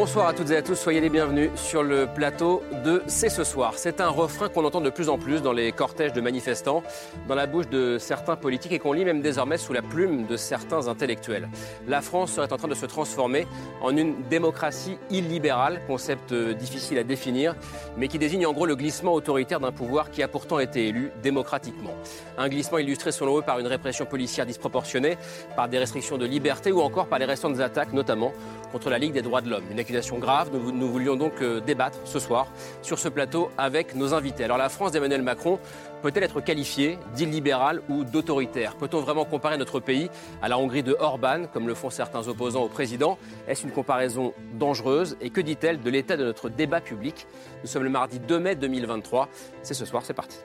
Bonsoir à toutes et à tous, soyez les bienvenus sur le plateau de C'est ce soir. C'est un refrain qu'on entend de plus en plus dans les cortèges de manifestants, dans la bouche de certains politiques et qu'on lit même désormais sous la plume de certains intellectuels. La France serait en train de se transformer en une démocratie illibérale, concept difficile à définir, mais qui désigne en gros le glissement autoritaire d'un pouvoir qui a pourtant été élu démocratiquement. Un glissement illustré selon eux par une répression policière disproportionnée, par des restrictions de liberté ou encore par les récentes attaques, notamment contre la Ligue des droits de l'homme. Grave. Nous, nous voulions donc euh, débattre ce soir sur ce plateau avec nos invités. Alors la France d'Emmanuel Macron peut-elle être qualifiée d'illibérale ou d'autoritaire? Peut-on vraiment comparer notre pays à la Hongrie de Orban, comme le font certains opposants au président? Est-ce une comparaison dangereuse? Et que dit-elle de l'état de notre débat public? Nous sommes le mardi 2 mai 2023. C'est ce soir, c'est parti.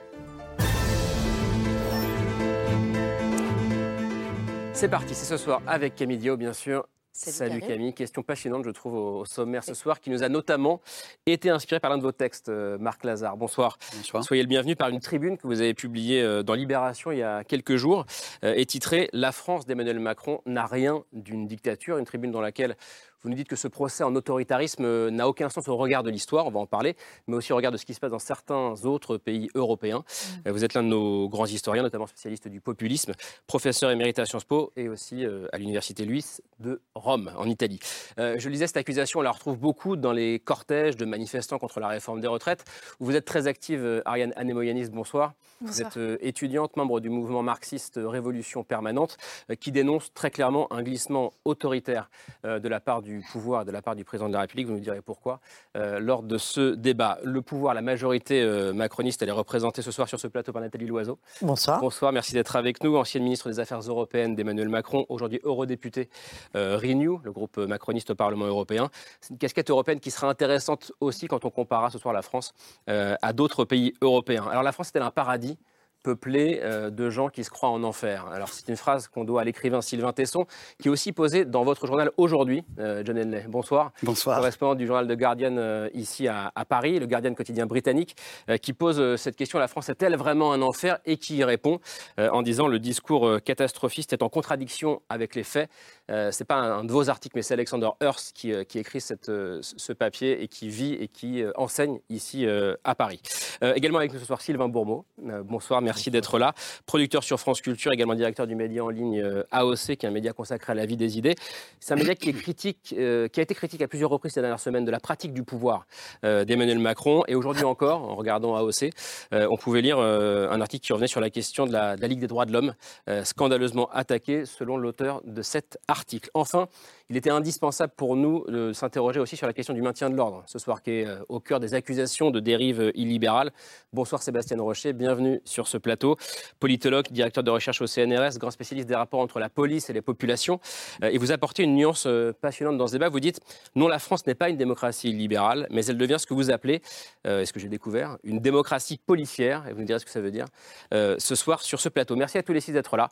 C'est parti, c'est ce soir avec Camille Dio, bien sûr, Salut, Camille. Question passionnante, je trouve, au, sommaire ce soir, qui nous a notamment été inspiré par l'un de vos textes, euh, Marc Lazare. Bonsoir. Bonsoir. Soyez le bienvenu par une tribune que vous avez publiée euh, dans Libération il y a quelques jours, euh, et titrée La France d'Emmanuel Macron n'a rien d'une dictature. Une tribune dans laquelle vous nous dites que ce procès en autoritarisme euh, n'a aucun sens au regard de l'histoire, on va en parler, mais aussi au regard de ce qui se passe dans certains autres pays européens. Mm. Euh, vous êtes l'un de nos grands historiens, notamment spécialiste du populisme, professeur émérite à Sciences Po et aussi euh, à l'Université Luis de Rome, en Italie. je lisais cette accusation, on la retrouve beaucoup dans les cortèges de manifestants contre la réforme des retraites. Vous êtes très active, Ariane Anémoyanis, bonsoir. Vous êtes étudiante, membre du mouvement marxiste Révolution Permanente, qui dénonce très clairement un glissement autoritaire de la part du pouvoir de la part du président de la République. Vous nous direz pourquoi. Euh, lors de ce débat, le pouvoir, la majorité euh, macroniste, elle est représentée ce soir sur ce plateau par Nathalie Loiseau. Bonsoir. Bonsoir, merci d'être avec nous. Ancienne ministre des Affaires européennes d'Emmanuel Macron, aujourd'hui eurodéputé euh, Renew, le groupe macroniste au Parlement européen. C'est une casquette européenne qui sera intéressante aussi quand on comparera ce soir la France à d'autres pays européens. Alors la France est-elle un paradis peuplé euh, de gens qui se croient en enfer. Alors c'est une phrase qu'on doit à l'écrivain Sylvain Tesson, qui est aussi posée dans votre journal aujourd'hui, euh, John Henley. Bonsoir. Bonsoir. Correspondant du journal The Guardian euh, ici à, Paris, le Guardian quotidien britannique, qui pose cette question la France est-elle vraiment un enfer? Et qui y répond en disant le discours catastrophiste est en contradiction avec les faits. c'est pas un, de vos articles, mais c'est Alexander Hurst qui, qui écrit cette, ce papier et qui vit et qui enseigne ici à Paris. également avec nous ce soir Sylvain Bourmeau. bonsoir, merci Merci d'être là. Producteur sur France Culture, également directeur du média en ligne euh, AOC, qui est un média consacré à la vie des idées. C'est un média qui, est critique, euh, qui a été critique à plusieurs reprises ces dernières semaines de la pratique du pouvoir euh, d'Emmanuel Macron. Et aujourd'hui encore, en regardant AOC, on pouvait lire un article qui revenait sur la question de la, de la Ligue des droits de l'homme, scandaleusement attaquée selon l'auteur de cet article. Enfin, il était indispensable pour nous de s'interroger aussi sur la question du maintien de l'ordre, ce soir qui est au cœur des accusations de dérive illibérale. Bonsoir Sébastien Rocher, bienvenue sur ce plateau. Politologue, directeur de recherche au CNRS, grand spécialiste des rapports entre la police et les populations. Euh, et vous apportez une nuance euh, passionnante dans ce débat. Vous dites non, la France n'est pas une démocratie libérale, mais elle devient ce que vous appelez, euh, est ce que j'ai découvert, une démocratie policière. Et vous me direz ce que ça veut dire ce soir sur ce plateau. Merci à tous les six d'être là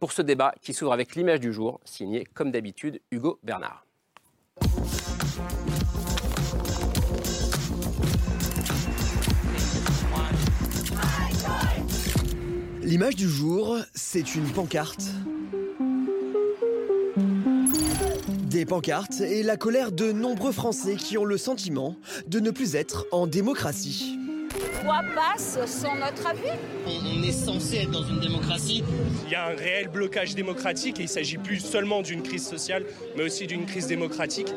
pour ce débat qui s'ouvre avec l'image du jour, signé comme d'habitude Hugo Bernard. L'image du jour, c'est une pancarte. Des pancartes et la colère de nombreux Français qui ont le sentiment de ne plus être en démocratie. Quoi passe sans notre avis on, est censé être dans une démocratie. Il y a un réel blocage démocratique et il s'agit plus seulement d'une crise sociale, mais aussi d'une crise démocratique.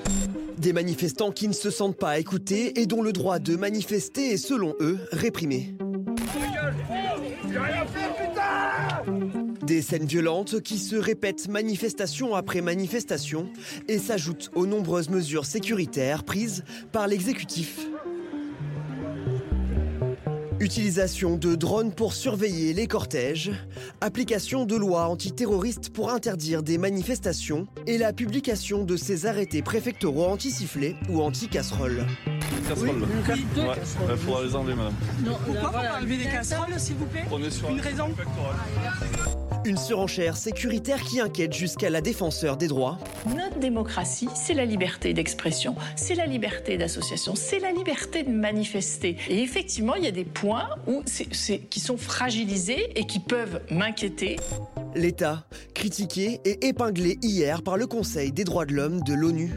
Des manifestants qui ne se sentent pas écoutés et dont le droit de manifester est selon eux réprimé. Des scènes violentes qui se répètent manifestation après manifestation et s'ajoutent aux nombreuses mesures sécuritaires prises par l'exécutif. Utilisation de drones pour surveiller les cortèges, application de lois antiterroristes pour interdire des manifestations et la publication de ces arrêtés préfectoraux anti-sifflets ou anti-casseroles. casseroles. là. Oui, deux Ouais, casseroles. il faudra les enlever, madame. Non, Pourquoi faut voilà. pas enlever des casseroles, s'il vous plaît On est sur Une un raison. Une surenchère sécuritaire qui inquiète jusqu'à la défenseur des droits. Notre démocratie, c'est la liberté d'expression, c'est la liberté d'association, c'est la liberté de manifester. Et effectivement, il y a des points c'est- qui sont fragilisés et qui peuvent m'inquiéter. L'État, critiqué et épinglé hier par le Conseil des droits de l'homme de l'ONU.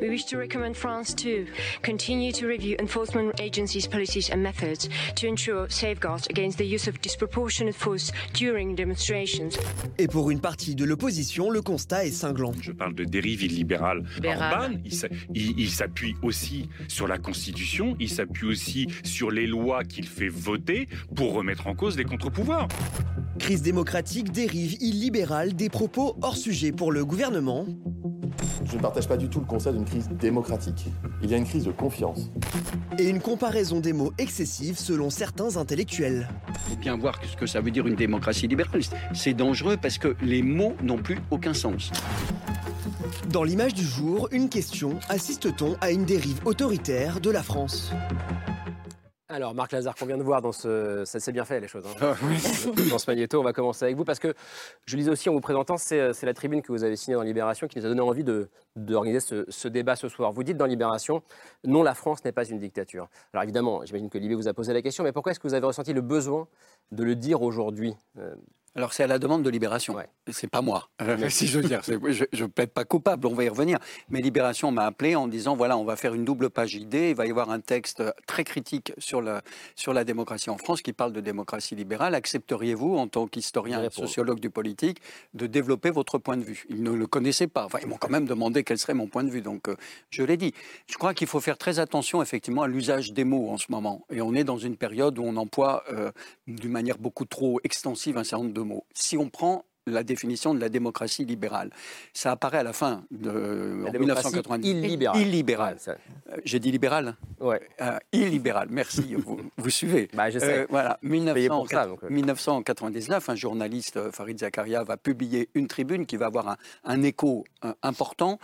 We wish to recommend France to continue to review enforcement agencies' policies and methods to ensure safeguards against the use of disproportionate force during demonstrations. Et pour une partie de l'opposition, le constat est cinglant. Je parle de dérive illibérale. Libérale. Orban, il s'a- il il s'appuie aussi sur la Constitution, il s'appuie aussi sur les lois qu'il fait voter pour remettre en cause les contre-pouvoirs. Crise démocratique, dérive illibérale, des propos hors sujet pour le gouvernement. Je ne partage pas du tout le d'une crise démocratique. Il y a une crise de confiance. Et une comparaison des mots excessive selon certains intellectuels. Il faut bien voir ce que ça veut dire une démocratie libérale. C'est dangereux parce que les mots n'ont plus aucun sens. Dans l'image du jour, une question, assiste-t-on à une dérive autoritaire de la France? Alors, Marc Lazare, qu'on vient de voir dans ce. Ça s'est bien fait, les choses. hein. dans ce magnéto, on va commencer avec vous parce que je lisais aussi en vous présentant, c'est euh, la tribune que vous avez signée dans Libération qui nous a donné envie de- d'organiser ce, ce débat ce soir. Vous dites dans Libération, non, la France n'est pas une dictature. Alors évidemment, j'imagine que Libé vous a posé la question, mais pourquoi est-ce que vous avez ressenti le besoin de le dire aujourd'hui? Euh, Alors c'est à la demande de Libération. Ouais. C'est pas moi, euh, si je veux dire. Je, je plaide pas coupable, on va y revenir. Mais Libération m'a appelé en disant voilà, on va faire une double page idée. Il va y avoir un texte très critique sur la, sur la démocratie en France qui parle de démocratie libérale. Accepteriez-vous, en tant qu'historien et sociologue du politique, de développer votre point de vue? Ils ne le connaissaient pas. Enfin, ils m'ont quand même demandé quel serait mon point de vue. Donc euh, je l'ai dit. Je crois qu'il faut faire très attention effectivement à l'usage des mots en ce moment. Et on est dans une période où on emploie euh, d'une manière beaucoup trop extensive un certain nombre de mots. Si on prend la définition de la démocratie libérale. Ça apparaît à la fin de la en démocratie 1990. illibérale. Illibérale. Ouais, Euh, J'ai dit libéral ouais. Euh, Illibéral, merci. vous, vous suivez. Bah, j'essaie. Euh, voilà, Payé pour ça, 1904 donc, euh. 1999, un journaliste, euh, Farid Zakaria, va publier une tribune qui va avoir un, un écho euh, important,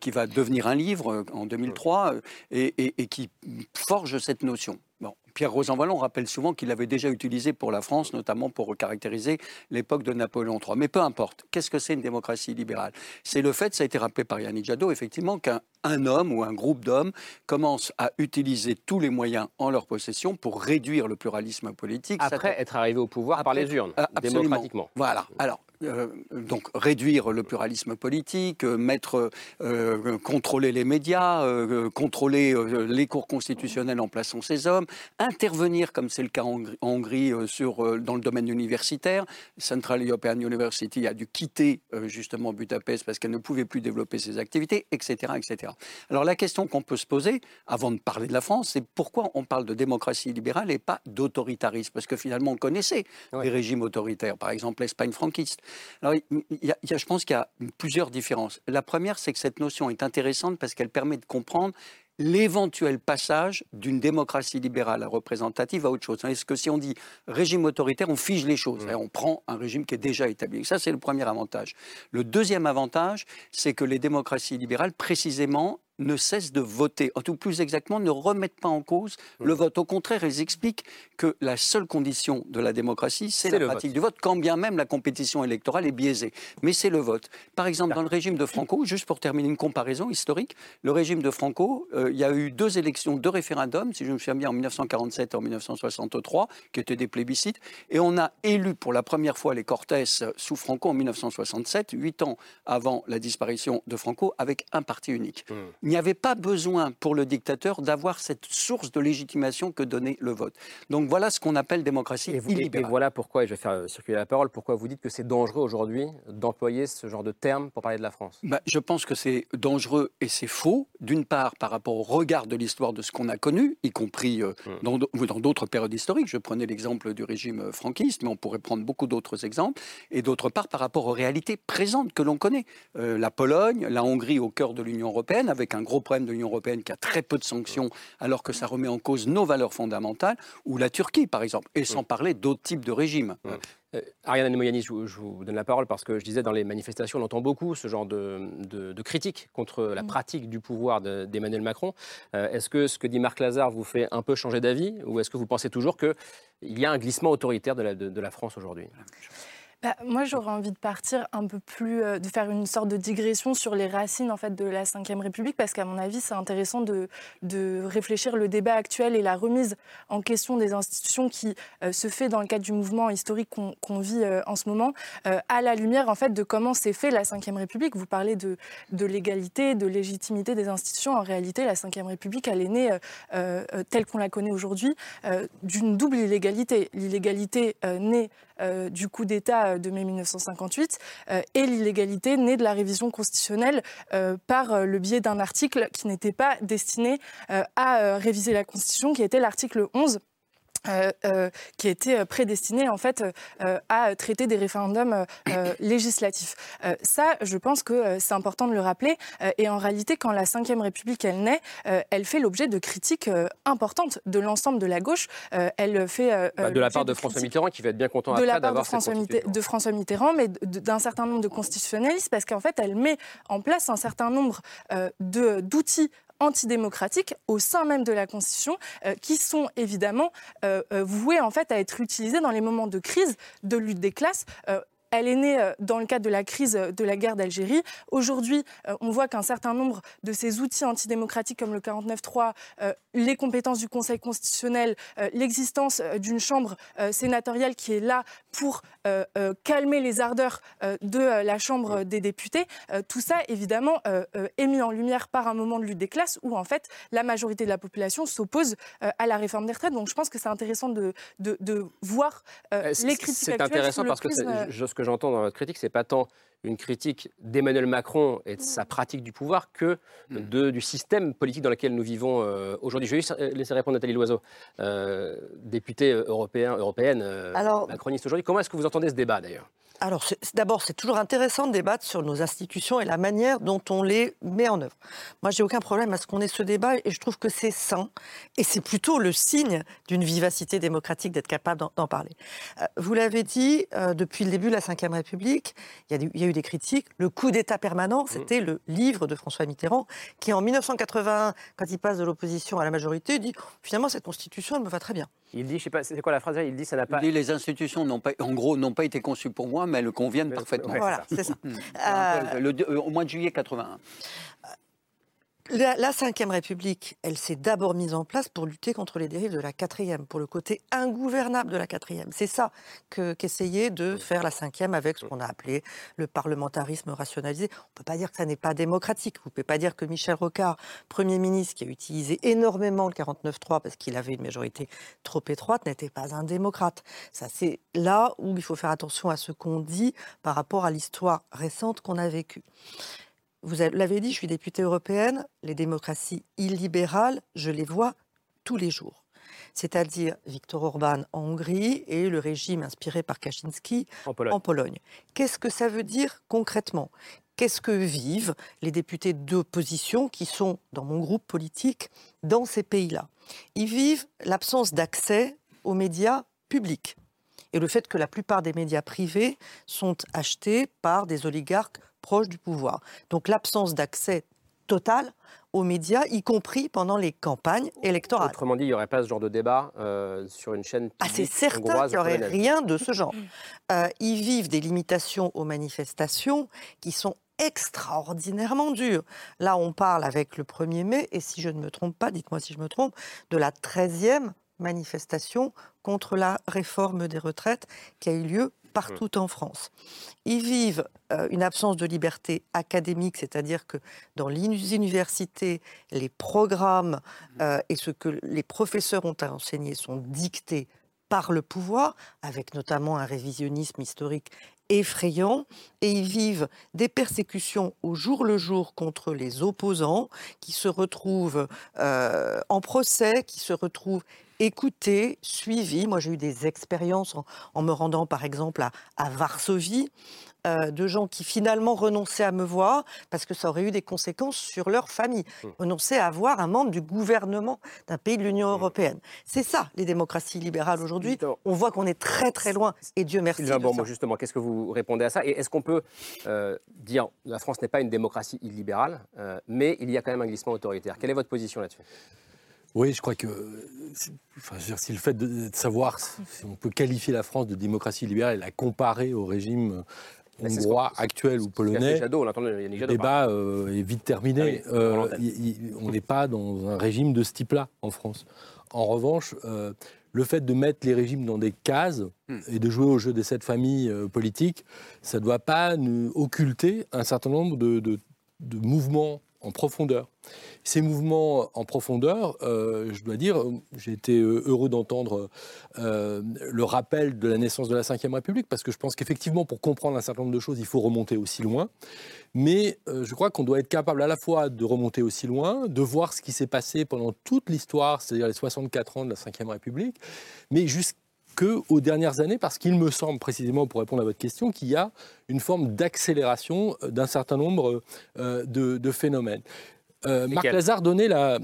qui va devenir un livre en 2003 euh, et, et- et qui forge cette notion. Bon. Pierre Rosanvallon rappelle souvent qu'il l'avait déjà utilisé pour la France, notamment pour caractériser l'époque de Napoléon III. Mais peu importe, qu'est-ce que c'est une démocratie libérale? C'est le fait, ça a été rappelé par Yannick Jadot, effectivement, qu'un un homme ou un groupe d'hommes commence à utiliser tous les moyens en leur possession pour réduire le pluralisme politique. Après être arrivé au pouvoir par les urnes, Ah, absolument. démocratiquement. Voilà. Alors, euh, donc réduire le pluralisme politique, euh, mettre, euh, contrôler les médias, euh, contrôler les cours constitutionnels en plaçant ces hommes, intervenir, comme c'est le cas en, Hongrie- en Hongrie, sur, dans le domaine universitaire. Central European University a dû quitter justement Budapest parce qu'elle ne pouvait plus développer ses activités, etc., etc. Alors la question qu'on peut se poser, avant de parler de la France, c'est pourquoi on parle de démocratie libérale et pas d'autoritarisme? Parce que finalement, on connaissait des régimes autoritaires, par exemple l'Espagne franquiste. Alors, il y a- il y a- je pense qu'il y a plusieurs différences. La première, c'est que cette notion est intéressante parce qu'elle permet de comprendre l'éventuel passage d'une démocratie libérale représentative à autre chose. Est-ce que si on dit régime autoritaire, on fige les choses, hein, on prend un régime qui est déjà établi. Ça, c'est le premier avantage. Le deuxième avantage, c'est que les démocraties libérales, précisément, ne cessent de voter, en tout plus exactement, ne remettent pas en cause le vote. Au contraire, elles expliquent que la seule condition de la démocratie, c'est la pratique du vote, quand bien même la compétition électorale est biaisée. Mais c'est le vote. Par exemple, dans le régime de Franco, juste pour terminer une comparaison historique, le régime de Franco, euh, il y a eu deux élections, deux référendums, si je me souviens bien, en 1947 et en 1963, qui étaient des plébiscites, et on a élu pour la première fois les Cortés sous Franco en 1967, huit ans avant la disparition de Franco, avec un parti unique. Il n'y avait pas besoin pour le dictateur d'avoir cette source de légitimation que donnait le vote. Donc voilà ce qu'on appelle démocratie Et, vous- et- voilà pourquoi, et je vais faire circuler la parole, pourquoi vous dites que c'est dangereux aujourd'hui d'employer ce genre de terme pour parler de la France. Bah, je pense que c'est dangereux et c'est faux. D'une part, par rapport au regard de l'histoire de ce qu'on a connu, y compris euh, dans ou dans d'autres périodes historiques. Je prenais l'exemple du régime euh, franquiste, mais on pourrait prendre beaucoup d'autres exemples. Et d'autre part, par rapport aux réalités présentes que l'on connaît. Euh, la Pologne, la Hongrie au cœur de l'Union européenne, avec un gros problème de l'Union européenne qui a très peu de sanctions, alors que ça remet en cause nos valeurs fondamentales, ou la Turquie, par exemple, et sans parler d'autres types de régimes. Euh, Ariane Anemoyani, je, vous- je vous donne la parole parce que je disais dans les manifestations, on entend beaucoup ce genre de, de, de critiques contre la pratique du pouvoir de- d'Emmanuel Macron. Euh, est-ce que ce que dit Marc Lazare vous fait un peu changer d'avis ou est-ce que vous pensez toujours qu'il y a un glissement autoritaire de la, de- de la France aujourd'hui? Bah, moi, j'aurais envie de partir un peu plus, euh, de faire une sorte de digression sur les racines en fait de la Ve République, parce qu'à mon avis, c'est intéressant de, réfléchir le débat actuel et la remise en question des institutions qui euh, se fait dans le cadre du mouvement historique qu'on vit euh, en ce moment, à la lumière en fait de comment s'est fait la Ve République. Vous parlez de, l'égalité, de légitimité des institutions. En réalité, la Ve République, elle est née telle qu'on la connaît aujourd'hui d'une double illégalité. L'illégalité née euh, du coup d'État euh, de mai 1958 euh, et l'illégalité née de la révision constitutionnelle par le biais d'un article qui n'était pas destiné à réviser la Constitution, qui était l'article 11. Euh, euh, qui était euh, prédestiné en fait euh, à traiter des référendums euh, euh, législatifs. Euh, ça, je pense que c'est important de le rappeler. Euh, et en réalité, quand la Ve République elle naît, euh, elle fait l'objet de critiques euh, importantes de l'ensemble de la gauche. Euh, elle fait euh, Bah, De la part de François Mitterrand qui va être bien content de après la part de François, de François Mitterrand, mais d'un certain nombre de constitutionnalistes, parce qu'en fait, elle met en place un certain nombre euh, de- d'outils antidémocratiques au sein même de la Constitution, euh, qui sont évidemment euh, euh, voués en fait à être utilisés dans les moments de crise, de lutte des classes. Euh, elle est née dans le cadre de la crise de la guerre d'Algérie. Aujourd'hui, on voit qu'un certain nombre de ces outils antidémocratiques comme le 49.3, euh, les compétences du Conseil constitutionnel, l'existence d'une chambre sénatoriale qui est là pour euh, euh, calmer les ardeurs euh, de euh, la Chambre des députés, euh, tout ça, évidemment, euh, euh, est mis en lumière par un moment de lutte des classes où, en fait, la majorité de la population s'oppose euh, à la réforme des retraites. Donc, je pense que c'est intéressant de, de, de voir les critiques C'est intéressant parce que prisme, c'est- je- ce que j'entends dans votre critique, c'est pas tant une critique d'Emmanuel Macron et de sa pratique du pouvoir que de, du système politique dans lequel nous vivons euh, aujourd'hui. Je vais juste laisser répondre Nathalie Loiseau, euh, députée européen, européenne, euh, Alors- macroniste aujourd'hui. Comment est-ce que vous entendez ce débat d'ailleurs Alors, d'abord, c'est toujours intéressant de débattre sur nos institutions et la manière dont on les met en œuvre. Moi, j'ai aucun problème à ce qu'on ait ce débat et je trouve que c'est sain et c'est plutôt le signe d'une vivacité démocratique d'être capable d'en- parler. Euh, vous l'avez dit, euh, depuis le début de la Ve République, il y, a du- il y a eu des critiques. Le coup d'État permanent, c'était le livre de François Mitterrand qui, en 1981, quand il passe de l'opposition à la majorité, dit finalement, cette constitution, elle me va très bien. Il dit, je sais pas, c'est quoi la phrase là Il dit, ça n'a pas. Il dit les institutions n'ont pas, en gros, n'ont pas été conçues pour moi, mais elles le conviennent parfaitement. ouais, Voilà, c'est ça. Euh, Le euh, au mois de juillet 81. La, la Ve République, elle s'est d'abord mise en place pour lutter contre les dérives de la quatrième, pour le côté ingouvernable de la quatrième. C'est ça que- qu'essayait de faire la cinquième avec ce qu'on a appelé le parlementarisme rationalisé. On ne peut pas dire que ça n'est pas démocratique. Vous ne pouvez pas dire que Michel Rocard, Premier ministre, qui a utilisé énormément le 49-3 parce qu'il avait une majorité trop étroite, n'était pas un démocrate. Ça, c'est là où il faut faire attention à ce qu'on dit par rapport à l'histoire récente qu'on a vécue. Vous avez- l'avez dit, je suis députée européenne. Les démocraties illibérales, je les vois tous les jours. C'est-à-dire Viktor Orban en Hongrie et le régime inspiré par Kaczynski En Pologne. Pologne. Qu'est-ce que ça veut dire concrètement? Qu'est-ce que vivent les députés d'opposition qui sont dans mon groupe politique dans ces pays-là? Ils vivent l'absence d'accès aux médias publics et le fait que la plupart des médias privés sont achetés par des oligarques proches du pouvoir. Donc l'absence d'accès total aux médias, y compris pendant les campagnes électorales. Autrement dit, il n'y aurait pas ce genre de débat euh, sur une chaîne Ah, c'est publique certain qu'il n'y aurait rien de ce genre. Euh, ils vivent des limitations aux manifestations qui sont extraordinairement dures. Là, on parle avec le 1er mai, et si je ne me trompe pas, dites-moi si je me trompe, de la 13e manifestation contre la réforme des retraites qui a eu lieu partout en France. Ils vivent euh, une absence de liberté académique, c'est-à-dire que dans les universités, les programmes euh, et ce que les professeurs ont à enseigner sont dictés par le pouvoir, avec notamment un révisionnisme historique effrayant, et ils vivent des persécutions au jour le jour contre les opposants, qui se retrouvent euh, en procès, qui se retrouvent écouté, suivi. Moi, j'ai eu des expériences en, en me rendant, par exemple, à, à Varsovie, euh, de gens qui finalement renonçaient à me voir parce que ça aurait eu des conséquences sur leur famille, Mmh. renonçaient à voir un membre du gouvernement d'un pays de l'Union européenne. C'est ça, les démocraties libérales aujourd'hui. On voit qu'on est très très loin, et Dieu merci. Sylvain ça. justement, qu'est-ce que vous répondez à ça? Et est-ce qu'on peut euh, dire la France n'est pas une démocratie illibérale, euh, mais il y a quand même un glissement autoritaire Quelle est votre position là-dessus? Oui, je crois que c'est- enfin, si le fait de, de savoir si on peut qualifier la France de démocratie libérale et la comparer au régime c'est hongrois actuel ou polonais, Jadot, on le débat euh, est vite terminé. Ah oui, Euh, on n'est pas dans un régime de ce type-là en France. En revanche, euh, le fait de mettre les régimes dans des cases Hmm. et de jouer au jeu des sept familles politiques, ça ne doit pas nous occulter un certain nombre de, de- de mouvements en profondeur. Ces mouvements en profondeur, euh, je dois dire, j'ai été euh, heureux d'entendre euh, le rappel de la naissance de la Ve République, parce que je pense qu'effectivement, pour comprendre un certain nombre de choses, il faut remonter aussi loin. Mais je crois qu'on doit être capable à la fois de remonter aussi loin, de voir ce qui s'est passé pendant toute l'histoire, c'est-à-dire les 64 ans de la Ve République, mais jusqu'aux dernières années, parce qu'il me semble précisément, pour répondre à votre question, qu'il y a une forme d'accélération euh, d'un certain nombre euh, de, de phénomènes. Euh, Marc Lazare donnait la...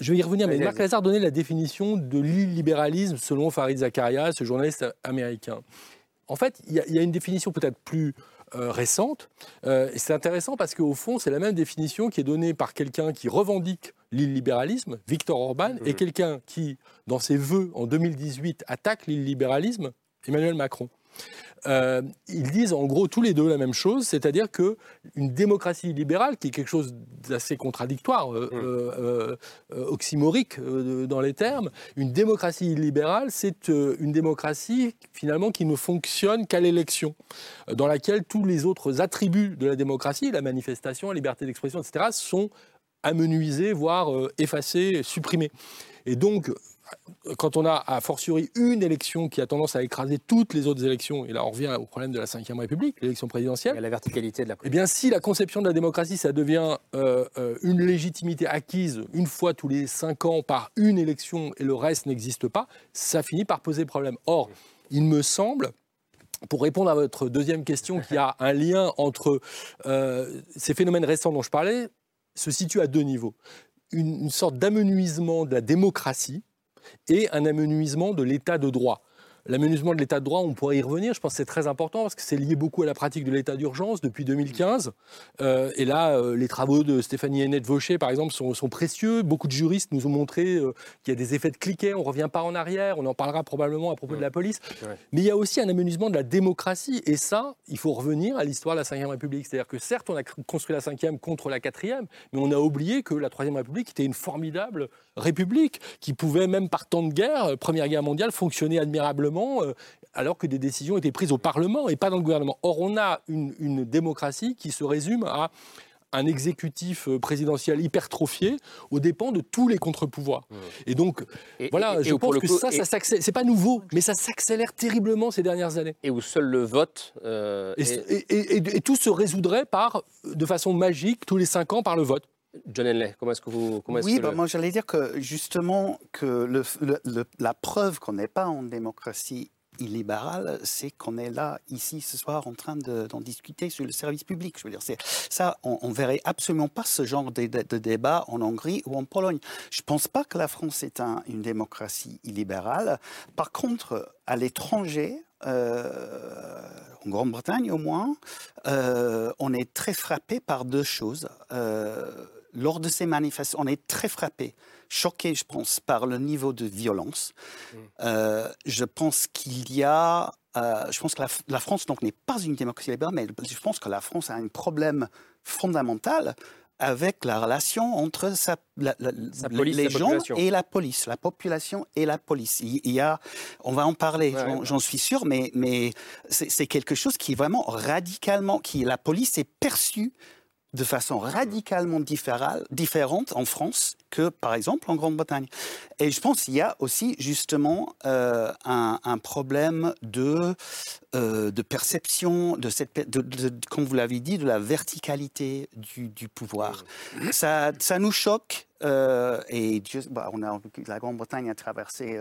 Je vais y revenir, mais Marc. Lazare donnait la définition de l'illibéralisme selon Farid Zakaria, ce journaliste américain. En fait, il y, a- il y a une définition peut-être plus euh, récente, euh, c'est intéressant parce qu'au fond, c'est la même définition qui est donnée par quelqu'un qui revendique l'illibéralisme, Viktor Orban, et quelqu'un qui, dans ses vœux en 2018, attaque l'illibéralisme, Emmanuel Macron. Euh, ils disent en gros tous les deux la même chose, c'est-à-dire que une démocratie libérale, qui est quelque chose d'assez contradictoire, euh, euh, euh, oxymorique dans les termes, une démocratie libérale, c'est une démocratie finalement qui ne fonctionne qu'à l'élection, dans laquelle tous les autres attributs de la démocratie, la manifestation, la liberté d'expression, etc., sont amenuisés, voire euh, effacés, supprimés. Et donc, quand on a a fortiori une élection qui a tendance à écraser toutes les autres élections, et là on revient au problème de la Ve République, l'élection présidentielle. A la verticalité de la Eh bien, si la conception de la démocratie, ça devient euh, euh, une légitimité acquise une fois tous les cinq ans par une élection et le reste n'existe pas, ça finit par poser problème. Or, il me semble pour répondre à votre deuxième question, qu'il y a un lien entre euh, ces phénomènes récents dont je parlais, se situe à deux niveaux. Une, sorte d'amenuisement de la démocratie et un amenuisement de l'état de droit. L'amenuisement de l'état de droit, on pourrait y revenir, je pense que c'est très important parce que c'est lié beaucoup à la pratique de l'état d'urgence depuis 2015. Euh, et là, euh, les travaux de Stéphanie Hennette-Vaucher, par exemple, sont, sont précieux. Beaucoup de juristes nous ont montré euh, qu'il y a des effets de cliquet, on ne revient pas en arrière, on en parlera probablement à propos de la police. Mais il y a aussi un amenuisement de la démocratie. Et ça, il faut revenir à l'histoire de la Ve République. C'est-à-dire que certes, on a construit la Ve contre la Quatrième, mais on a oublié que la Troisième République était une formidable république qui pouvait, même par temps de guerre, euh, Première Guerre mondiale, fonctionner admirablement, euh, alors que des décisions étaient prises au Parlement et pas dans le gouvernement. Or, on a une, une démocratie qui se résume à un exécutif euh, présidentiel hypertrophié aux dépens de tous les contre-pouvoirs. Et donc, voilà, et- et je pense que coup, ça, ça s'accélère. C'est pas nouveau, mais ça s'accélère terriblement ces dernières années. Et où seul le vote. euh, et tout se résoudrait par, de façon magique, tous les cinq ans, par le vote. John Henley, comment est-ce que vous. Comment Oui, que bah, le- moi j'allais dire que justement que le- le- le- la preuve qu'on n'est pas en démocratie illibérale, c'est qu'on est là ici ce soir en train de- d'en discuter sur le service public. Je veux dire, ça, on, on verrait absolument pas ce genre de, de- de débat en Hongrie ou en Pologne. Je pense pas que la France est un- une démocratie illibérale. Par contre, à l'étranger. euh, en Grande-Bretagne au moins, euh, on est très frappé par deux choses. Euh, lors de ces manifestations, on est très frappé, choqué, je pense, par le niveau de violence. Euh, je pense qu'il y a, euh, je pense que la, la France donc n'est pas une démocratie libérale, mais je pense que la France a un problème fondamental avec la relation entre sa, la- la- Sa police, les gens population. et la police, la population et la police. Il, il y a, on va en parler, j'en- suis sûr, mais, mais c'est c'est quelque chose qui est vraiment radicalement, qui la police est perçue de façon radicalement différente en France que, par exemple, en Grande-Bretagne. Et je pense qu'il y a aussi justement euh, un, problème de, euh, de perception, de cette, de, comme vous l'avez dit, de la verticalité du, pouvoir. Ça, ça nous choque. Euh, et bah, on a, la Grande-Bretagne a traversé,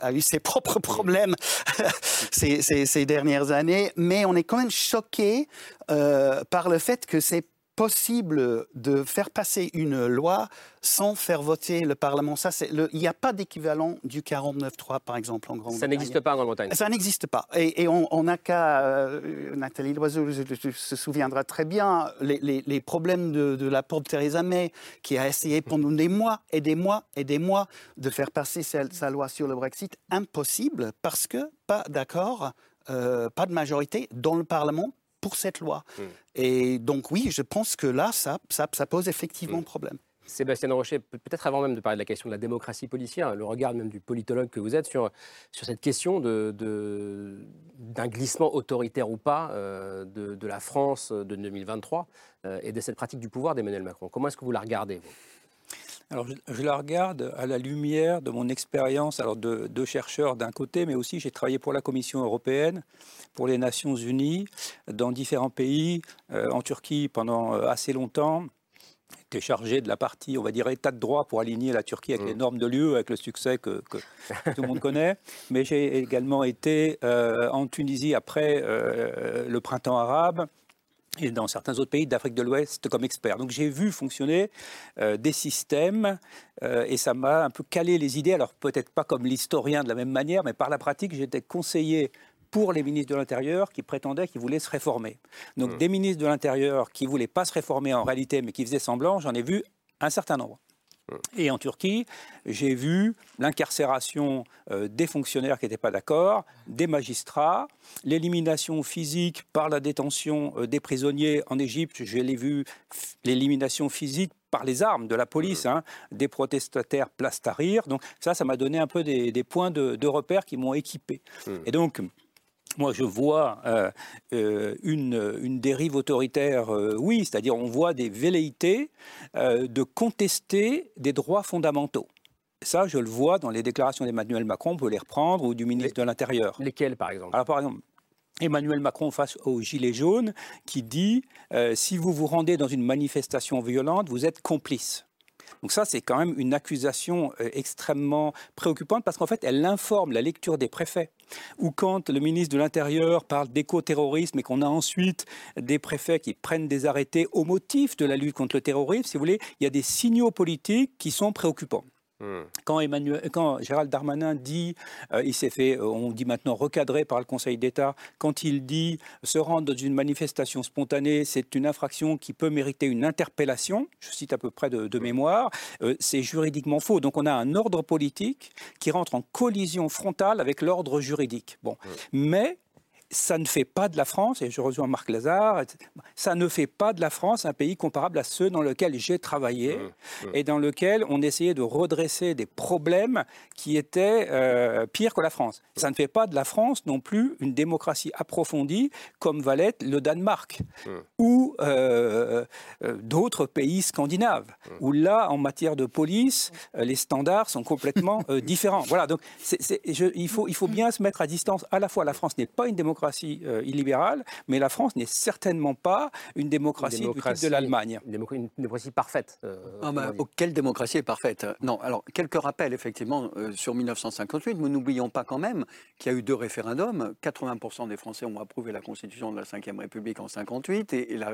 a eu ses propres problèmes ces, ces, ces, dernières années, mais on est quand même choqué par le fait que c'est possible de faire passer une loi sans faire voter le Parlement. Ça, il n'y a pas d'équivalent du 49-3, par exemple, en Grande-Bretagne. Ça n'existe pas en Grande-Bretagne. Ça n'existe pas. Et, on n'a qu'à... Euh, Nathalie Loiseau se souviendra très bien les, problèmes de, la pauvre Theresa May, qui a essayé pendant des mois et des mois et des mois de faire passer sa, loi sur le Brexit. Impossible, parce que pas d'accord, euh, pas de majorité dans le Parlement pour cette loi. Hmm. Et donc oui, je pense que là, ça, ça, pose effectivement hmm. problème. Sébastien Rocher, peut-être avant même de parler de la question de la démocratie policière, le regard même du politologue que vous êtes sur, sur cette question d'un de, d'un glissement autoritaire ou pas euh, de, de, la France de 2023 euh, et de cette pratique du pouvoir d'Emmanuel Macron. Comment est-ce que vous la regardez vous? Alors, je, la regarde à la lumière de mon expérience alors de, de chercheur d'un côté, mais aussi j'ai travaillé pour la Commission européenne, pour les Nations Unies, dans différents pays, euh, en Turquie pendant euh, assez longtemps. J'étais chargé de la partie, on va dire, état de droit pour aligner la Turquie avec les mmh. normes de l'UE, avec le succès que, tout le monde connaît. Mais j'ai également été euh, en Tunisie après le printemps arabe et dans certains autres pays d'Afrique de l'Ouest comme expert. Donc j'ai vu fonctionner euh, des systèmes euh, et ça m'a un peu calé les idées. Alors peut-être pas comme l'historien de la même manière, mais par la pratique, j'étais conseiller pour les ministres de l'Intérieur qui prétendaient qu'ils voulaient se réformer. Donc mmh. des ministres de l'Intérieur qui voulaient pas se réformer en réalité, mais qui faisaient semblant, j'en ai vu un certain nombre. Et en Turquie, j'ai vu l'incarcération euh, des fonctionnaires qui n'étaient pas d'accord, des magistrats, l'élimination physique par la détention euh, des prisonniers en Égypte, je l'ai vu, l'élimination physique par les armes de la police, hein, des protestataires place Tahrir. Donc ça, ça m'a donné un peu des, points de, de repère qui m'ont équipé. Et donc, moi, je vois euh, euh, une, dérive autoritaire, euh, oui, c'est-à-dire on voit des velléités de contester des droits fondamentaux. Ça, je le vois dans les déclarations d'Emmanuel Macron, on peut les reprendre, ou du ministre de l'Intérieur. Lesquels, par exemple? Alors, par exemple, Emmanuel Macron face aux Gilets jaunes, qui dit si vous vous rendez dans une manifestation violente, vous êtes complice. Donc ça, c'est quand même une accusation euh, extrêmement préoccupante parce qu'en fait, elle informe la lecture des préfets. Ou quand le ministre de l'Intérieur parle d'éco-terrorisme et qu'on a ensuite des préfets qui prennent des arrêtés au motif de la lutte contre le terrorisme, si vous voulez, il y a des signaux politiques qui sont préoccupants. Hmm. Quand, Emmanuel, quand Gérald Darmanin dit, euh, il s'est fait, euh, on dit maintenant recadré par le Conseil d'État, quand il dit se rendre dans une manifestation spontanée, c'est une infraction qui peut mériter une interpellation, je cite à peu près de, hmm. mémoire, euh, c'est juridiquement faux. Donc on a un ordre politique qui rentre en collision frontale avec l'ordre juridique. Bon, hmm. mais ça ne fait pas de la France, et je rejoins Marc Lazare, ça ne fait pas de la France un pays comparable à ceux dans lesquels j'ai travaillé mmh, mmh. et dans lesquels on essayait de redresser des problèmes qui étaient euh, pires que la France. Ça ne fait pas de la France non plus une démocratie approfondie comme va l'être le Danemark mmh. ou euh, euh, d'autres pays scandinaves, où là, en matière de police, les standards sont complètement différents. Voilà, donc il, faut, il faut bien se mettre à distance. À la fois, la France n'est pas une démocratie démocratie euh, illibérale, mais la France n'est certainement pas une démocratie, du type de l'Allemagne. Une, démocratie parfaite. Euh, ah ben, oh, quelle démocratie est parfaite Non, alors quelques rappels effectivement euh, sur 1958, mais n'oublions pas quand même qu'il y a eu deux référendums. 80% des Français ont approuvé la Constitution de la Ve République en 58 et, la,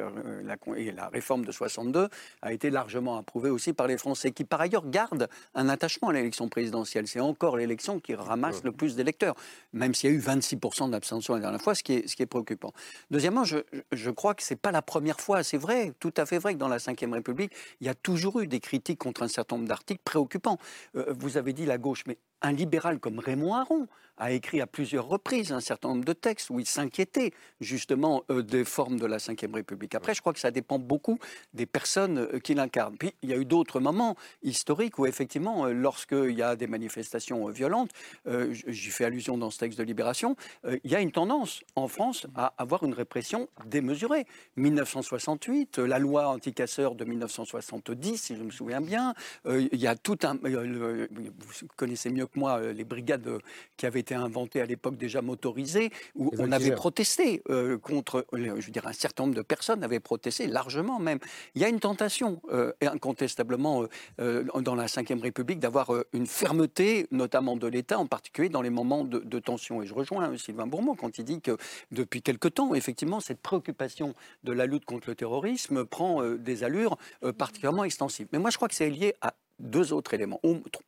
et la réforme de 62 a été largement approuvée aussi par les Français, qui par ailleurs gardent un attachement à l'élection présidentielle. C'est encore l'élection qui ramasse le plus d'électeurs, même s'il y a eu 26% d'abstention la fois, ce qui est, préoccupant. Deuxièmement, je, je crois que ce n'est pas la première fois, c'est vrai, tout à fait vrai que dans la Ve République, il y a toujours eu des critiques contre un certain nombre d'articles préoccupants. Euh, vous avez dit la gauche, mais un libéral comme Raymond Aron a écrit à plusieurs reprises un certain nombre de textes où il s'inquiétait justement euh, des formes de la Ve République. Après, je crois que ça dépend beaucoup des personnes euh, qui l'incarnent. Puis, il y a eu d'autres moments historiques où, effectivement, euh, lorsqu'il y a des manifestations euh, violentes, euh, j'y fais allusion dans ce texte de Libération, il y a une tendance en France à avoir une répression démesurée. 1968, euh, la loi anticasseur de 1970, si je me souviens bien, il y a tout un... vous connaissez mieux que moi euh, les brigades euh, qui avaient été inventées à l'époque déjà motorisées, où Les on avait protesté euh, contre, je veux dire, un certain nombre de personnes avaient protesté largement même. Il y a une tentation, euh, incontestablement, euh, dans la Ve République, d'avoir une fermeté, notamment de l'État, en particulier dans les moments de, de tension. Et je rejoins Sylvain Bourmont quand il dit que depuis quelque temps, effectivement, cette préoccupation de la lutte contre le terrorisme prend des allures particulièrement extensives. Mais moi, je crois que c'est lié à deux autres éléments.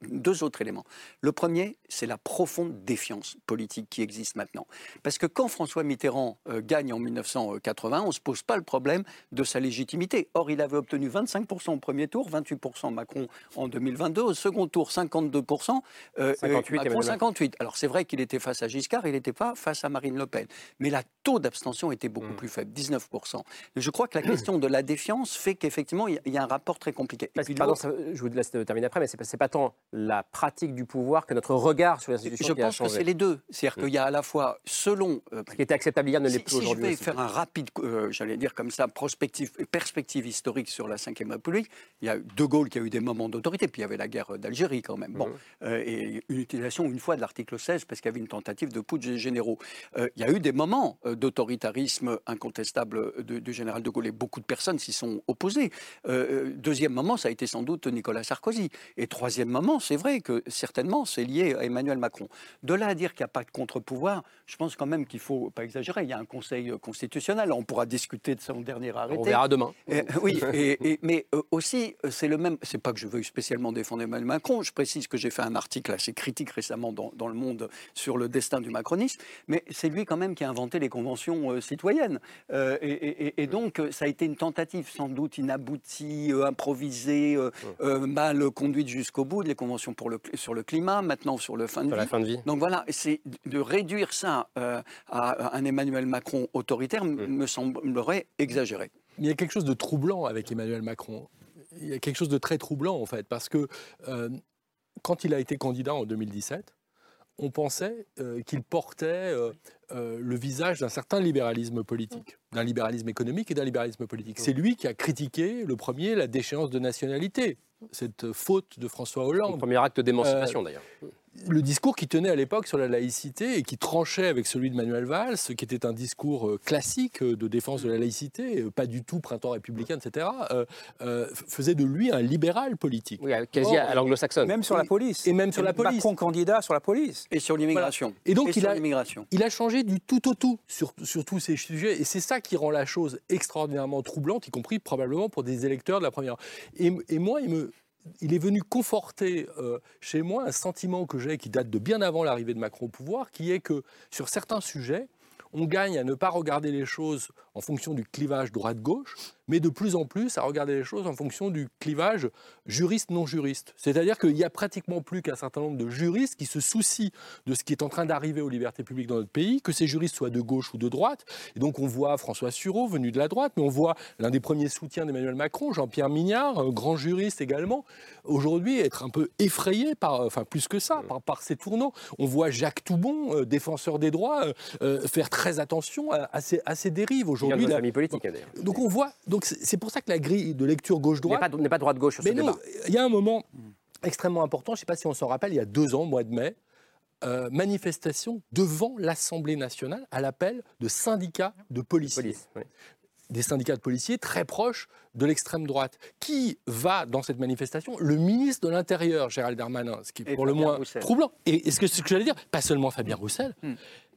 Deux autres éléments. Le premier, c'est la profonde défiance politique qui existe maintenant. Parce que quand François Mitterrand euh, gagne en 1980, on ne se pose pas le problème de sa légitimité. Or, il avait obtenu 25% au premier tour, 28% Macron en 2022, au second tour 52%, euh, 58, euh, Macron Emmanuel 58. Alors c'est vrai qu'il était face à Giscard, il n'était pas face à Marine Le Pen. Mais le taux d'abstention était beaucoup plus faible, 19%. Je crois que la question de la défiance fait qu'effectivement, il y a- il y a un rapport très compliqué. Et Parce- puis pardon, ça- je vous laisse terminer après, mais pas, c'est pas tant la pratique du pouvoir que notre regard sur les institutions Je qui a pense que changé. c'est les deux. C'est-à-dire qu'il y a à la fois, selon... euh, Ce qui était acceptable hier ne l'est si, plus si je aujourd'hui. vais faire un rapide, euh, j'allais dire comme ça, prospective, perspective historique sur la Ve République, il y a De Gaulle qui a eu des moments d'autorité, puis il y avait la guerre d'Algérie quand même. Bon, Euh, et une utilisation une fois de l'article 16 parce qu'il y avait une tentative de putsch des généraux. Euh, il y a eu des moments euh, d'autoritarisme incontestable du général De Gaulle et beaucoup de personnes s'y sont opposées. Euh, deuxième moment, ça a été sans doute Nicolas Sarkozy. Et troisième moment, c'est vrai que certainement c'est lié à Emmanuel Macron. De là à dire qu'il n'y a pas de contre-pouvoir, je pense quand même qu'il faut pas exagérer. Il y a un Conseil euh, constitutionnel, on pourra discuter de son dernier arrêté. On verra demain. Euh, oui, et, et- mais euh, aussi, c'est le même. C'est pas que je veuille spécialement défendre Emmanuel Macron. Je précise que j'ai fait un article assez critique récemment dans, dans Le Monde sur le destin du macronisme. Mais c'est lui quand même qui a inventé les conventions citoyennes. Euh, et, et- et- et donc, ça a été une tentative sans doute inaboutie, euh, improvisée, euh, euh, mal conduite jusqu'au bout. Les conventions pour le, sur le climat, maintenant sur le fin de Sur vie. la fin de vie. Donc voilà, c'est de réduire ça euh, à un Emmanuel Macron autoritaire Mm. me semblerait exagéré. Il y a quelque chose de troublant avec Emmanuel Macron. Il y a quelque chose de très troublant, en fait, parce que euh, quand il a été candidat en 2017, on pensait euh, qu'il portait euh, euh, le visage d'un certain libéralisme politique, d'un libéralisme économique et d'un libéralisme politique. C'est lui qui a critiqué le premier la déchéance de nationalité, cette faute de François Hollande. Le premier acte d'émancipation Euh, d'ailleurs. le discours qui tenait à l'époque sur la laïcité et qui tranchait avec celui de Manuel Valls, qui était un discours euh, classique euh, de défense de la laïcité, euh, pas du tout printemps républicain, etc., euh, euh, faisait de lui un libéral politique. Oui, quasi à l'anglo-saxonne. Même sur la police. Et même sur la police. Macron candidat sur la police. Et sur l'immigration. Et donc il sur a, l'immigration. il a changé du tout au tout sur, sur tous ces sujets. Et c'est ça qui rend la chose extraordinairement troublante, y compris probablement pour des électeurs de la première. Et, et moi, il me, il est venu conforter euh, chez moi un sentiment que j'ai qui date de bien avant l'arrivée de Macron au pouvoir, qui est que sur certains sujets, on gagne à ne pas regarder les choses en fonction du clivage droite-gauche, mais de plus en plus à regarder les choses en fonction du clivage juriste-non juriste. C'est-à-dire qu'il n'y a pratiquement plus qu'un certain nombre de juristes qui se soucient de ce qui est en train d'arriver aux libertés publiques dans notre pays, que ces juristes soient de gauche ou de droite. Et donc on voit François Sureau venu de la droite, mais on voit l'un des premiers soutiens d'Emmanuel Macron, Jean-Pierre Mignard, un grand juriste également, aujourd'hui être un peu effrayé par, enfin plus que ça, par, par ces tournants. On voit Jacques Toubon, euh, défenseur des droits, euh, euh, faire très attention à, à ces, à ces dérives Il vient aujourd'hui. de notre la- famille politique hein, donc on voit, donc c'est pour ça que la grille de lecture Il n'est gauche-droite. pas, pas droite-gauche sur ce Mais non, débat. il y a un moment extrêmement important, je ne sais pas si on s'en rappelle, il y a deux ans, mois de mai, euh, manifestation devant l'Assemblée nationale à l'appel de syndicats de policiers. Police, oui. Des syndicats de policiers très proches de l'extrême droite. Qui va dans cette manifestation? Le ministre de l'Intérieur, Gérald Darmanin, ce qui est Et pour le moins Roussel. troublant. Et, et ce que, ce que j'allais dire, pas seulement Fabien Roussel,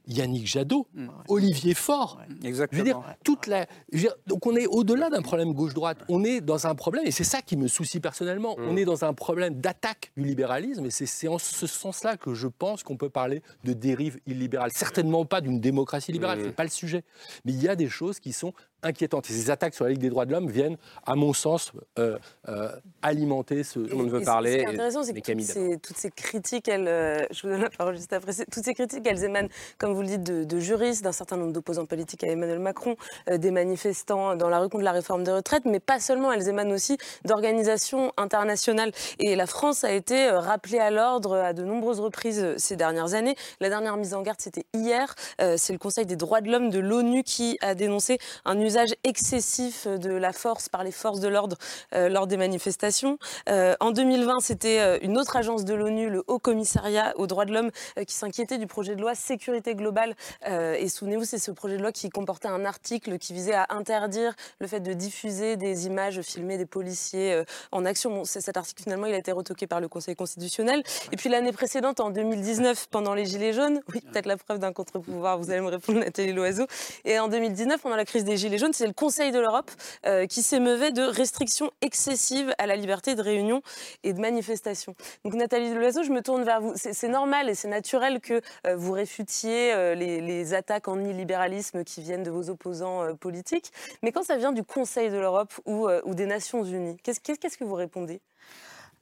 Yannick Jadot, Olivier Faure. Exactement. Je veux dire, toute la. je veux dire, donc on est au-delà d'un problème gauche-droite. On est dans un problème, et c'est ça qui me soucie personnellement. On est dans un problème d'attaque du libéralisme, et c'est en ce sens-là que je pense qu'on peut parler de dérive illibérale. Certainement pas d'une démocratie libérale, Mm. c'est pas le sujet. Mais il y a des choses qui sont inquiétantes. Et ces attaques sur la Ligue des droits de l'homme viennent, à mon sens, euh, euh, alimenter ce dont on veut parler. Ce qui est intéressant, c'est que toutes ces, toutes ces critiques, elles, euh, je vous donne la parole juste après, toutes ces critiques, elles émanent, comme vous le dites, de, de juristes, d'un certain nombre d'opposants politiques à Emmanuel Macron, des manifestants dans la rue contre la réforme des retraites, mais pas seulement, elles émanent aussi d'organisations internationales. Et la France a été rappelée à l'ordre à de nombreuses reprises ces dernières années. La dernière mise en garde, c'était hier. C'est le Conseil des droits de l'homme de l'ONU qui a dénoncé un usage excessif de la force par les forces de l'ordre euh, lors des manifestations. Euh, en 2020, c'était euh, une autre agence de l'ONU, le Haut Commissariat aux droits de l'homme, euh, qui s'inquiétait du projet de loi sécurité globale. Euh, et souvenez-vous, c'est ce projet de loi qui comportait un article qui visait à interdire le fait de diffuser des images filmées des policiers en action. Bon, cet article, finalement, il a été retoqué par le Conseil constitutionnel. Et puis l'année précédente, en 2019, pendant les Gilets jaunes, oui, peut-être la preuve d'un contre-pouvoir, vous allez me répondre, Nathalie Loiseau. Et en 2019, pendant la crise des Gilets jaunes, c'est le Conseil de l'Europe euh, qui s'émeuvait de restrictions excessives à la liberté de réunion et de manifestation. Donc Nathalie Loiseau, je me tourne vers vous. C'est normal et c'est naturel que euh, vous réfutiez euh, les, les attaques en illibéralisme qui viennent de vos opposants euh, politiques. Mais quand ça vient du Conseil de l'Europe ou, euh, ou des Nations Unies, qu'est-ce que vous répondez?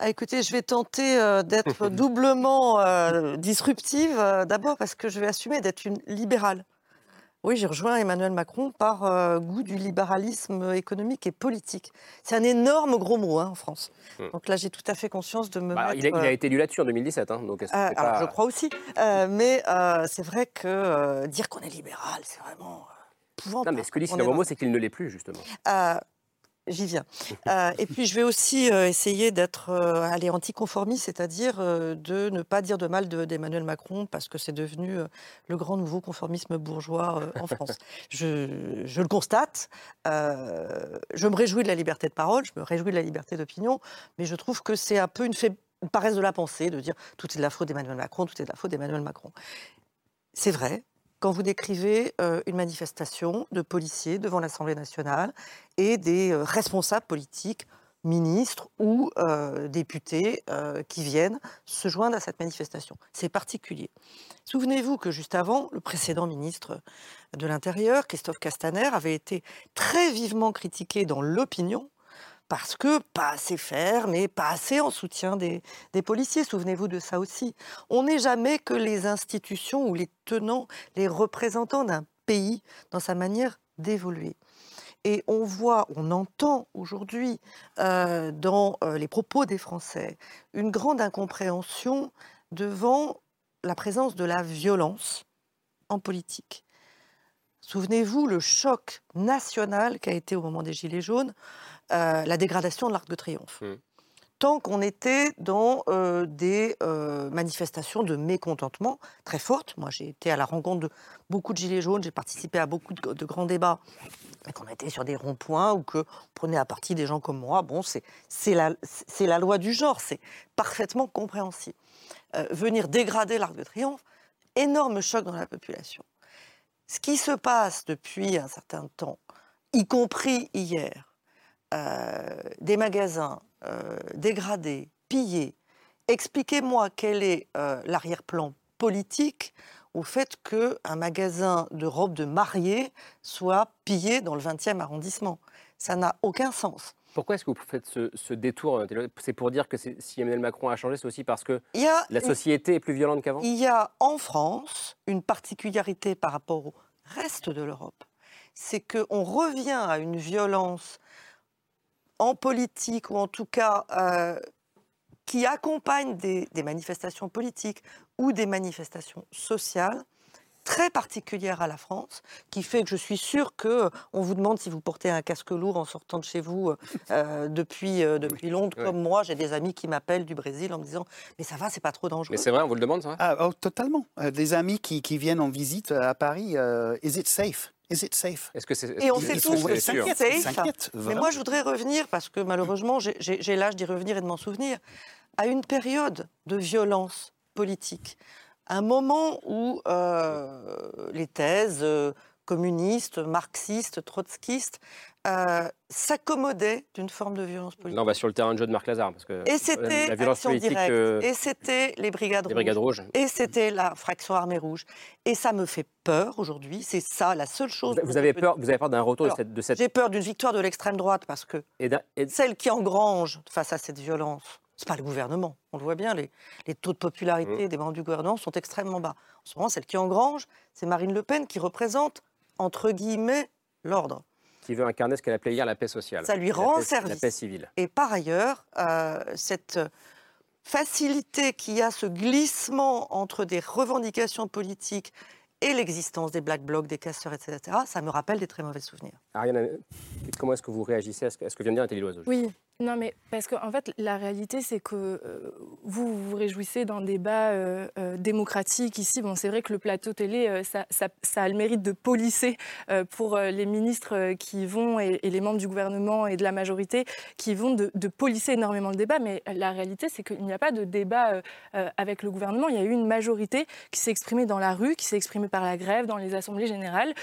Ah, écoutez, je vais tenter euh, d'être doublement euh, disruptive. euh, D'abord parce que je vais assumer d'être une libérale. Oui, j'ai rejoint Emmanuel Macron par euh, goût du libéralisme économique et politique. C'est un énorme gros mot hein, en France. Hmm. Donc là, j'ai tout à fait conscience de me Bah, mettre... il, a, il a euh, été élu là-dessus en 2017, hein, donc euh, alors, pas- je crois aussi. Euh, mais euh, c'est vrai que dire qu'on est libéral, c'est vraiment Non, mais ce que dit Sylvain Moreau, c'est qu'il ne l'est plus, justement. J'y viens. Euh, et puis je vais aussi euh, essayer d'être euh, anticonformiste, c'est-à-dire euh, de ne pas dire de mal de- d'Emmanuel Macron parce que c'est devenu le grand nouveau conformisme bourgeois en France. Je, le constate. je me réjouis de la liberté de parole, je me réjouis de la liberté d'opinion, mais je trouve que c'est un peu une paresse de la pensée de dire tout est de la faute d'Emmanuel Macron, tout est de la faute d'Emmanuel Macron. C'est vrai, quand vous décrivez euh, une manifestation de policiers devant l'Assemblée nationale et des euh, responsables politiques, ministres ou euh, députés qui viennent se joindre à cette manifestation. C'est particulier. Souvenez-vous que juste avant, le précédent ministre de l'Intérieur, Christophe Castaner, avait été très vivement critiqué dans l'opinion parce que pas assez ferme et pas assez en soutien des, policiers. Souvenez-vous de ça aussi. On n'est jamais que les institutions ou les tenants, les représentants d'un pays dans sa manière d'évoluer. Et on voit, on entend aujourd'hui euh, dans euh, les propos des Français une grande incompréhension devant la présence de la violence en politique. Souvenez-vous le choc national qu'a été au moment des Gilets jaunes, euh, la dégradation de l'Arc de Triomphe. Tant qu'on était dans euh, des euh, manifestations de mécontentement très fortes, moi j'ai été à la rencontre de beaucoup de Gilets jaunes, j'ai participé à beaucoup de, de grands débats, et qu'on était sur des ronds-points ou que prenait à partie des gens comme moi, bon, c'est la, loi du genre, c'est parfaitement compréhensible. Venir dégrader l'Arc de Triomphe, énorme choc dans la population. Ce qui se passe depuis un certain temps, y compris hier, des magasins euh, dégradés, pillés, expliquez-moi quel est euh, l'arrière-plan politique au fait qu'un magasin de robes de mariée soit pillé dans le 20e arrondissement. Ça n'a aucun sens. Pourquoi est-ce que vous faites ce, ce détour C'est pour dire que si Emmanuel Macron a changé, c'est aussi parce que Il y a la société est plus violente qu'avant? Il y a en France une particularité par rapport au reste de l'Europe. C'est qu'on revient à une violence en politique, ou en tout cas euh, qui accompagne des, des manifestations politiques ou des manifestations sociales très particulière à la France, qui fait que je suis sûre que on vous demande si vous portez un casque lourd en sortant de chez vous euh, depuis, euh, depuis Londres, comme moi. J'ai des amis qui m'appellent du Brésil en me disant Mais ça va, c'est pas trop dangereux. Mais c'est vrai, on vous le demande, ça Ah, oh, totalement. Euh, des amis qui, qui viennent en visite à Paris, euh, is it safe? Is it safe? Est-ce que c'est Et on sait tous que c'est safe. Mais moi, je voudrais revenir, parce que malheureusement, j'ai l'âge d'y revenir et de m'en souvenir, à une période de violence politique. Un moment où euh, les thèses euh, communistes, marxistes, trotskistes, euh, s'accommodaient d'une forme de violence politique. Là, on va sur le terrain de jeu de Marc Lazare. Parce que Et c'était la violence politique. Directe, euh, et c'était les brigades, les brigades rouges. et c'était la fraction armée rouge. Et ça me fait peur aujourd'hui. C'est ça la seule chose. Vous, avez peur, vous avez peur d'un retour Alors, de cette, de cette- J'ai peur d'une victoire de l'extrême droite parce que et d'un- et- celle qui engrange face à cette violence, c'est pas le gouvernement. On le voit bien, les, les taux de popularité Mmh. des membres du gouvernement sont extrêmement bas. En ce moment, celle qui engrange, c'est Marine Le Pen qui représente, entre guillemets, l'ordre. qui veut incarner ce qu'elle appelait hier la paix sociale. Ça lui La rend paix- service. La paix civile. Et par ailleurs, euh, cette facilité qu'il y a, ce glissement entre des revendications politiques et l'existence des black blocs, des casseurs, etc., ça me rappelle des très mauvais souvenirs. Ariane, comment est-ce que vous réagissez à ce que, à ce que vient de dire Nathalie Loiseau Oui, non, mais parce qu'en en fait, la réalité, c'est que euh, vous, vous réjouissez d'un débat euh, euh, démocratique ici. Bon, c'est vrai que le plateau télé, ça, a le mérite de polisser pour les ministres qui vont et, les membres du gouvernement et de la majorité qui vont de, de polisser énormément le débat. Mais la réalité, c'est qu'il n'y a pas de débat avec le gouvernement. Il y a eu une majorité qui s'est exprimée dans la rue, qui s'est exprimée par la grève, dans les assemblées générales,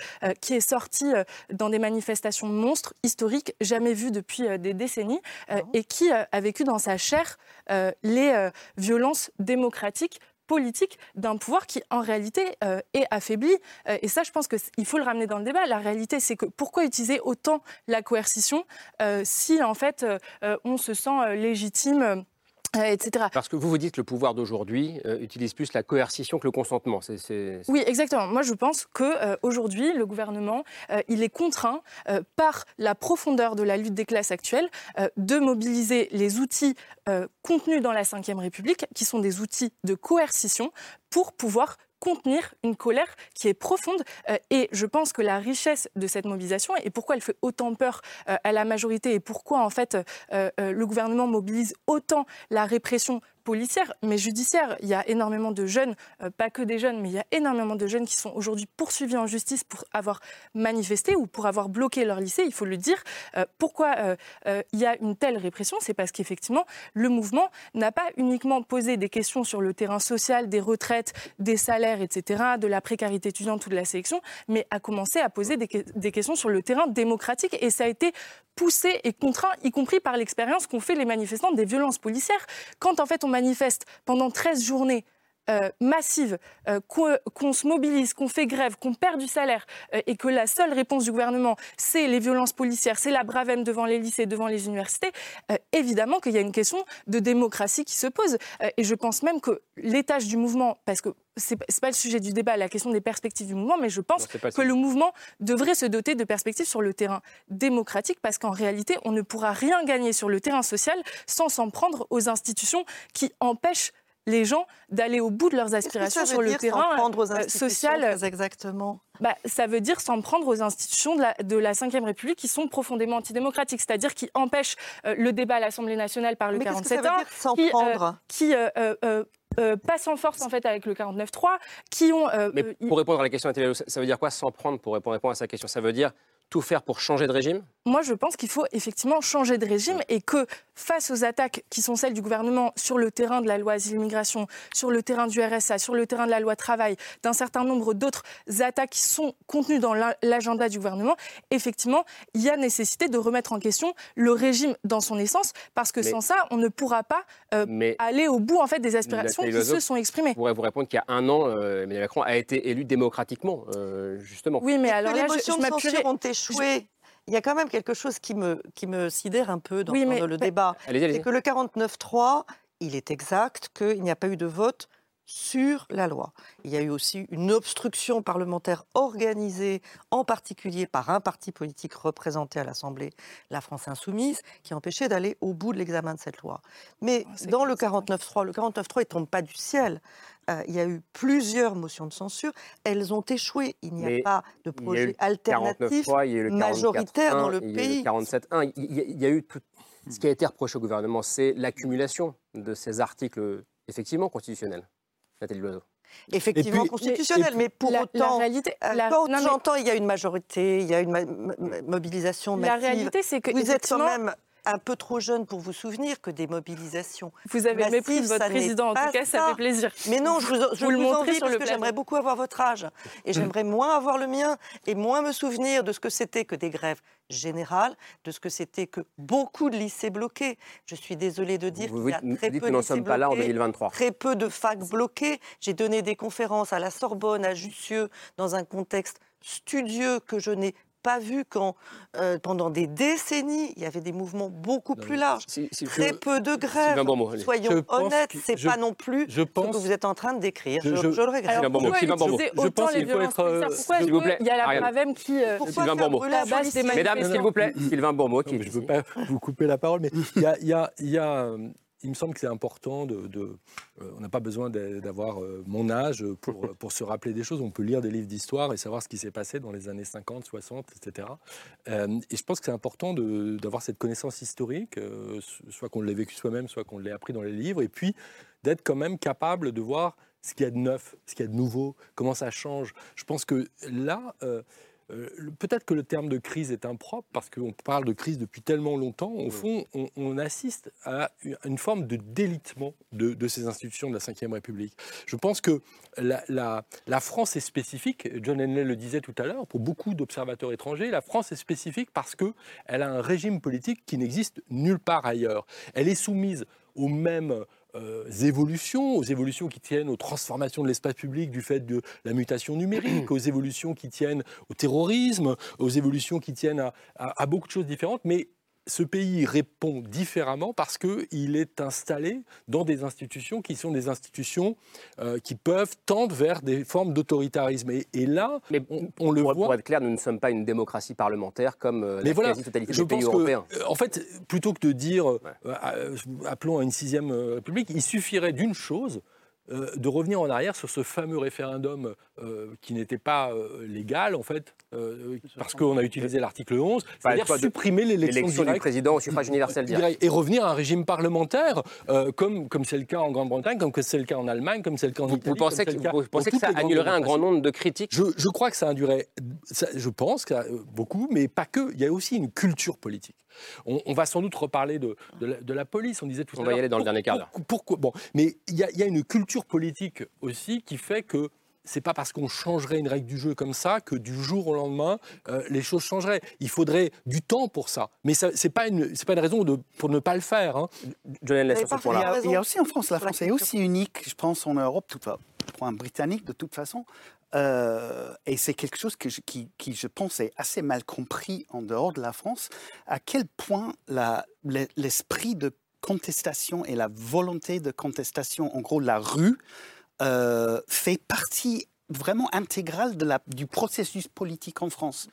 qui est sortie dans des manifestations monstres, historiques, jamais vues depuis des décennies, euh, et qui euh, a vécu dans sa chair euh, les violences démocratiques politique d'un pouvoir qui en réalité est affaibli. Et ça, je pense qu'il faut le ramener dans le débat. La réalité, c'est que pourquoi utiliser autant la coercition si en fait on se sent légitime etc. Parce que vous vous dites que le pouvoir d'aujourd'hui euh, utilise plus la coercition que le consentement. Oui, exactement. Moi, je pense que euh, aujourd'hui, le gouvernement, euh, il est contraint euh, par la profondeur de la lutte des classes actuelles euh, de mobiliser les outils euh, contenus dans la Ve République, qui sont des outils de coercition, pour pouvoir contenir une colère qui est profonde. Euh, et je pense que la richesse de cette mobilisation et pourquoi elle fait autant peur euh, à la majorité et pourquoi en fait euh, le gouvernement mobilise autant la répression policière, mais judiciaire. Il y a énormément de jeunes, euh, pas que des jeunes, mais il y a énormément de jeunes qui sont aujourd'hui poursuivis en justice pour avoir manifesté ou pour avoir bloqué leur lycée, il faut le dire. Euh, pourquoi euh, il y a une telle répression? C'est parce qu'effectivement, le mouvement n'a pas uniquement posé des questions sur le terrain social, des retraites, des salaires, etc., de la précarité étudiante ou de la sélection, mais a commencé à poser des questions sur le terrain démocratique et ça a été poussé et contraint, y compris par l'expérience qu'ont fait les manifestants des violences policières. Quand en fait on manifeste pendant 13 journées euh, massives, euh, qu'on qu'on se mobilise, qu'on fait grève, qu'on perd du salaire euh, et que la seule réponse du gouvernement, c'est les violences policières, c'est la bravème devant les lycées, devant les universités, euh, évidemment qu'il y a une question de démocratie qui se pose. Euh, et je pense même que l'étage du mouvement, parce que c'est pas le sujet du débat, la question des perspectives du mouvement, mais je pense Non, que le mouvement devrait se doter de perspectives sur le terrain démocratique, parce qu'en réalité, on ne pourra rien gagner sur le terrain social sans s'en prendre aux institutions qui empêchent les gens d'aller au bout de leurs aspirations ça veut sur le dire terrain prendre aux euh, institutions, social. très exactement Bah, ça veut dire s'en prendre aux institutions de la, de la Ve République qui sont profondément antidémocratiques, c'est-à-dire qui empêchent euh, le débat à l'Assemblée nationale par le Mais qu'est-ce que ça 47 veut ans, dire s'en qui, euh, prendre qui euh, euh, passent en force en fait avec le 49-3, qui ont... euh, Mais euh, pour répondre à la question ça veut dire quoi s'en prendre pour répondre à sa question? Ça veut dire tout faire pour changer de régime? Moi, je pense qu'il faut effectivement changer de régime et que face aux attaques qui sont celles du gouvernement sur le terrain de la loi asile-immigration, sur le terrain du RSA, sur le terrain de la loi travail, d'un certain nombre d'autres attaques qui sont contenues dans la- l'agenda du gouvernement, effectivement, il y a nécessité de remettre en question le régime dans son essence parce que Mais- sans ça, on ne pourra pas euh, Mais- aller au bout en fait des aspirations qui se sont exprimées. pourrait vous répondre qu'il y a un an, euh, Emmanuel Macron a été élu démocratiquement, euh, justement. Oui, mais alors là, les je, motions je de m'appuierai- censure ont échoué. Il y a quand même quelque chose qui me, qui me sidère un peu dans, Oui, dans mais- le débat. Allez-y, allez-y. C'est que le 49-3, il est exact qu'il n'y a pas eu de vote sur la loi. Il y a eu aussi une obstruction parlementaire organisée, en particulier par un parti politique représenté à l'Assemblée, la France Insoumise, qui empêchait d'aller au bout de l'examen de cette loi. Mais Oh, dans le 49-3, le 49-3, il ne tombe pas du ciel. Euh, il y a eu plusieurs motions de censure. Elles ont échoué. Il n'y a Mais pas de projet alternatif 49.3, il y a eu le 44.1, majoritaire dans le il y a eu pays. le 47.1. Il y a- il y a eu tout. Ce qui a été reproché au gouvernement, c'est l'accumulation de ces articles, effectivement, constitutionnels. Nathalie Loiseau. effectivement puis- constitutionnel, puis, mais pour la- la autant, réalité- euh, la- quand non, mais- j'entends il y a une majorité, il y a une ma- mobilisation La massive, réalité, c'est que vous êtes quand même un peu trop jeune pour vous souvenir que des mobilisations. Vous avez massives, mépris de votre président, en tout cas, ça fait plaisir. Mais non, je vous, je Vous le vous sur parce le que j'aimerais beaucoup avoir votre âge. Et j'aimerais moins avoir le mien et moins me souvenir de ce que c'était que des grèves générales, de ce que c'était que beaucoup de lycées bloqués. Je suis désolée de dire Vous qu'il y a très vous dites peu que de nous n'en lycées sommes pas là en bloqués, 2023. Très peu de facs bloqués. J'ai donné des conférences à la Sorbonne, à Jussieu, dans un contexte studieux que je n'ai pas vu quand, euh, pendant des décennies, il y avait des mouvements beaucoup plus larges. si- si- très je- peu de grèves. Soyons honnêtes, c'est pas non plus je ce que vous êtes en train de décrire. Je- Je, je- je le regrette. Alors pourquoi Sylvain Je pense qu'il faut être, euh, Pourquoi s'il vous plaît, qu'il y a la. Bravem qui euh, Pourquoi Sylvain Bourmeau. Mesdames, s'il vous plaît, Sylvain Bourmeau qui je ne veux pas vous couper la parole, mais il y a, il me semble que c'est important de. euh, on n'a pas besoin d'a- d'avoir euh, mon âge pour, euh, pour se rappeler des choses. On peut lire des livres d'histoire et savoir ce qui s'est passé dans les années 50, 60, etc. Et je pense que c'est important d'avoir cette connaissance historique, soit qu'on l'ait vécu soi-même, soit qu'on l'ait appris dans les livres, et puis d'être quand même capable de voir ce qu'il y a de neuf, ce qu'il y a de nouveau, comment ça change. Je pense que là, euh, peut-être que le terme de crise est impropre parce qu'on parle de crise depuis tellement longtemps. Au fond, on, on assiste à une forme de délitement de, de ces institutions de la Ve République. Je pense que la, la- la France est spécifique. John Henley le disait tout à l'heure. Pour beaucoup d'observateurs étrangers, la France est spécifique parce que elle a un régime politique qui n'existe nulle part ailleurs. Elle est soumise aux mêmes euh, évolutions, aux évolutions qui tiennent aux transformations de l'espace public du fait de la mutation numérique, aux évolutions qui tiennent au terrorisme, aux évolutions qui tiennent à, à- à beaucoup de choses différentes, mais ce pays répond différemment parce qu'il est installé dans des institutions qui sont des institutions euh, qui peuvent tendre vers des formes d'autoritarisme. Et, et là, on, on le Pour, voit. pour être clair, nous ne sommes pas une démocratie parlementaire comme euh, Mais la voilà, quasi-totalité des pays pense européens. que, euh, en fait, plutôt que de dire, euh, euh, appelons à une sixième république, il suffirait d'une chose, euh, de revenir en arrière sur ce fameux référendum euh, qui n'était pas euh, légal, en fait, euh, parce qu'on a utilisé l'article 11, c'est-à-dire supprimer l'élection du président au suffrage universel direct. Et revenir à un régime parlementaire, euh, comme comme c'est le cas en Grande-Bretagne, comme c'est le cas en Allemagne, comme c'est le cas en Italie. Vous pensez que, cas vous pensez que ça annulerait un grand nombre de critiques Je, je crois que ça induirait, ça- je pense, que ça- beaucoup, mais pas que. Il y a aussi une culture politique. On, on va sans doute reparler de, de, la, de la police. On disait tout On à va y l'heure. aller dans le dernier quart d'heure. Pourquoi, Bon, mais il y, a, il y a une culture politique aussi qui fait que c'est pas parce qu'on changerait une règle du jeu comme ça que du jour au lendemain euh, les choses changeraient. Il faudrait du temps pour ça. Mais ça, c'est pas une c'est pas une raison de, pour ne pas le faire. hein. John Henley, Il y, a, il y a aussi en France, la France est aussi unique, je pense, en Europe, tout pour un Britannique de toute façon. Euh, et c'est quelque chose que je, qui, qui, je pense, est assez mal compris en dehors de la France, à quel point l'esprit de contestation et la volonté de contestation, en gros la rue, euh, fait partie vraiment intégrale de la, du processus politique en France.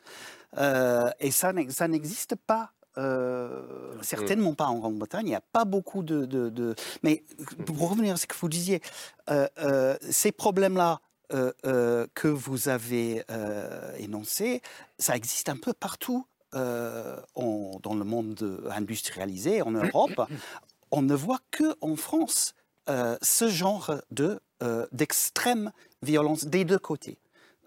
Euh, et ça, ça n'existe pas. euh, certainement pas en Grande-Bretagne, il n'y a pas beaucoup de, de- de- Mais pour revenir à ce que vous disiez, euh, euh, ces problèmes-là euh, euh, que vous avez euh, énoncés, ça existe un peu partout en- dans le monde industrialisé, en Europe. On ne voit que en France ce genre de, d'extrême violence des deux côtés.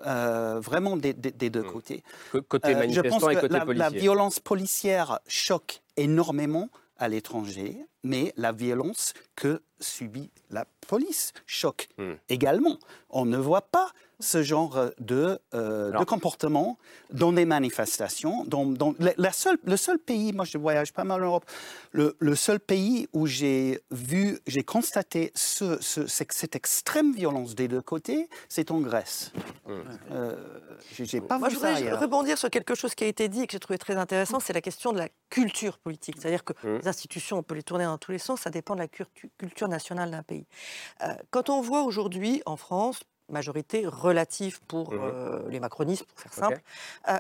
Vraiment des, des- des deux côtés. Côté Euh, je manifestant pense et que côté la, la violence policière choque énormément à l'étranger, mais la violence que subit la police choque Hmm. également. On ne voit pas ce genre de, euh, de comportement dans des manifestations. Dans, dans- la, la seule, le seul pays, moi je voyage pas mal en Europe, le, le seul pays où j'ai vu, j'ai constaté ce, ce- cette, extrême violence des deux côtés, c'est en Grèce. Euh, j'ai j'ai pas Moi, vu je voudrais rebondir sur quelque chose qui a été dit et que j'ai trouvé très intéressant, c'est la question de la culture politique. C'est-à-dire que Mmh. les institutions, on peut les tourner dans tous les sens, ça dépend de la cultu- culture nationale d'un pays. Euh, quand on voit aujourd'hui en France, majorité relative pour Mmh. euh, les macronistes, pour faire simple, euh,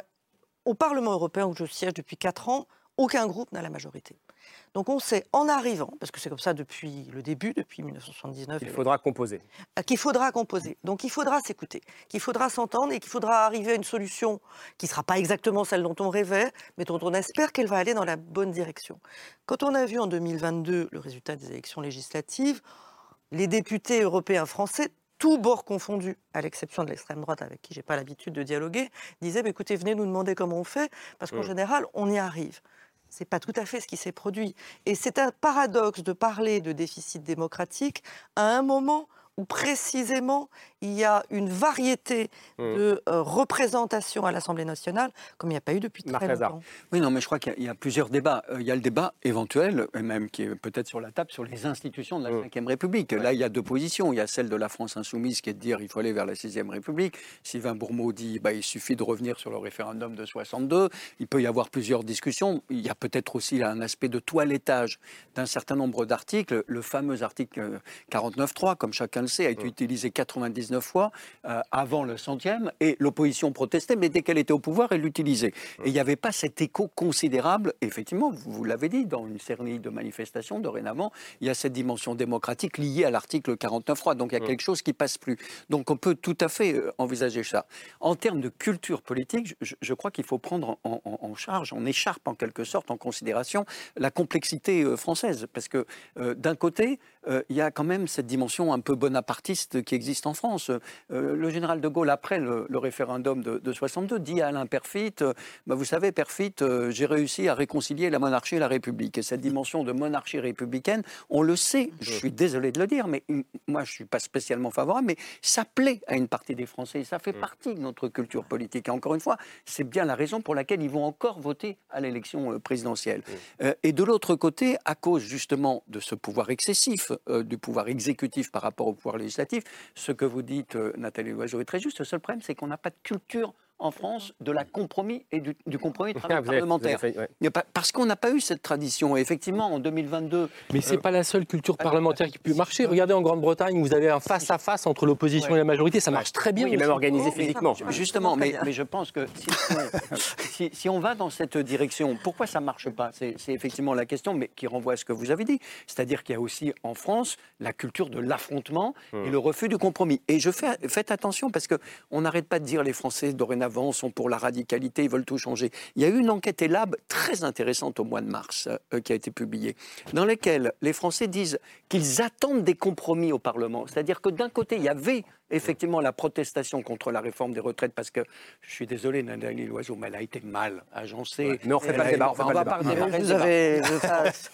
au Parlement européen où je siège depuis 4 ans, aucun groupe n'a la majorité. Donc on sait en arrivant, parce que c'est comme ça depuis le début, depuis 1979, Il faudra composer. euh, qu'il faudra composer. Donc il faudra s'écouter, qu'il faudra s'entendre et qu'il faudra arriver à une solution qui ne sera pas exactement celle dont on rêvait, mais dont on espère qu'elle va aller dans la bonne direction. Quand on a vu en 2022 le résultat des élections législatives, les députés européens français, tous bords confondus, à l'exception de l'extrême droite avec qui j'ai pas l'habitude de dialoguer, disaient bah, écoutez, venez nous demander comment on fait, parce qu'en Mm. général, on y arrive. c'est pas tout à fait ce qui s'est produit. Et c'est un paradoxe de parler de déficit démocratique à un moment où précisément il y a une variété Mmh. de euh, représentations à l'Assemblée nationale comme il n'y a pas eu depuis très longtemps. Oui, non, mais je crois qu'il y a- il y, a plusieurs débats. Euh, Il y a le débat éventuel, et même qui est peut-être sur la table, sur les institutions de la Ve République. Là, il y a deux positions. Il y a celle de la France insoumise qui est de dire il faut aller vers la Sixième République. Sylvain Bourmeau dit bah, il suffit de revenir sur le référendum de 62. Il peut y avoir plusieurs discussions. Il y a peut-être aussi là, un aspect de toilettage d'un certain nombre d'articles. Le fameux article euh, 49.3, comme chacun le sait, a été utilisé 99 fois euh, avant le centième et l'opposition protestait, mais dès qu'elle était au pouvoir, elle l'utilisait. Et il n'y avait pas cet écho considérable. Effectivement, vous, vous l'avez dit, dans une série de manifestations, dorénavant, il y a cette dimension démocratique liée à l'article 49.3. Donc il y a quelque chose qui passe plus. Donc on peut tout à fait euh, envisager ça. En termes de culture politique, je, je crois qu'il faut prendre en, en- en charge, en écharpe en quelque sorte, en considération la complexité euh, française. Parce que euh, d'un côté, euh, il y a quand même cette dimension un peu bonapartiste qui existe en France. Euh, le général de Gaulle, après le, référendum de, de 62, dit à Alain Perfit, euh, Bah, vous savez, Perfit, euh, j'ai réussi à réconcilier la monarchie et la République. Et cette dimension de monarchie républicaine, on le sait, je suis désolé de le dire, mais moi je ne suis pas spécialement favorable, mais ça plaît à une partie des Français, ça fait partie de notre culture politique. Et encore une fois, c'est bien la raison pour laquelle ils vont encore voter à l'élection présidentielle. Et de l'autre côté, à cause justement de ce pouvoir excessif du pouvoir exécutif par rapport au pouvoir législatif, ce que vous dites, euh, Nathalie Loiseau, est très juste. Le seul problème, c'est qu'on n'a pas de culture en France de la compromis et du, du compromis de travail Ah, parlementaire. fait- ouais. Il parce qu'on n'a pas eu cette tradition. Et effectivement, en 2022... Mais c'est euh, pas la seule culture parlementaire qui peut marcher. Regardez en Grande-Bretagne, vous avez un face-à-face entre l'opposition et la majorité, ça marche très bien. Oui, aussi. Mais Justement, mais, mais je pense que si on, si- si on va dans cette direction, pourquoi ça ne marche pas? C'est c'est effectivement la question, mais qui renvoie à ce que vous avez dit. C'est-à-dire qu'il y a aussi en France la culture de l'affrontement et le refus du compromis. Et je fais, faites attention parce qu'on n'arrête pas de dire les Français dorénavant sont pour la radicalité, ils veulent tout changer. Il y a eu une enquête ELAB très intéressante au mois de mars euh, qui a été publiée, dans laquelle les Français disent qu'ils attendent des compromis au Parlement. C'est-à-dire que d'un côté, il y avait effectivement la protestation contre la réforme des retraites, parce que je suis désolé, Nathalie Loiseau, mais elle a été mal agencée. mais on refait Elle pas le a- débat, on pas va pas débat. redémarrer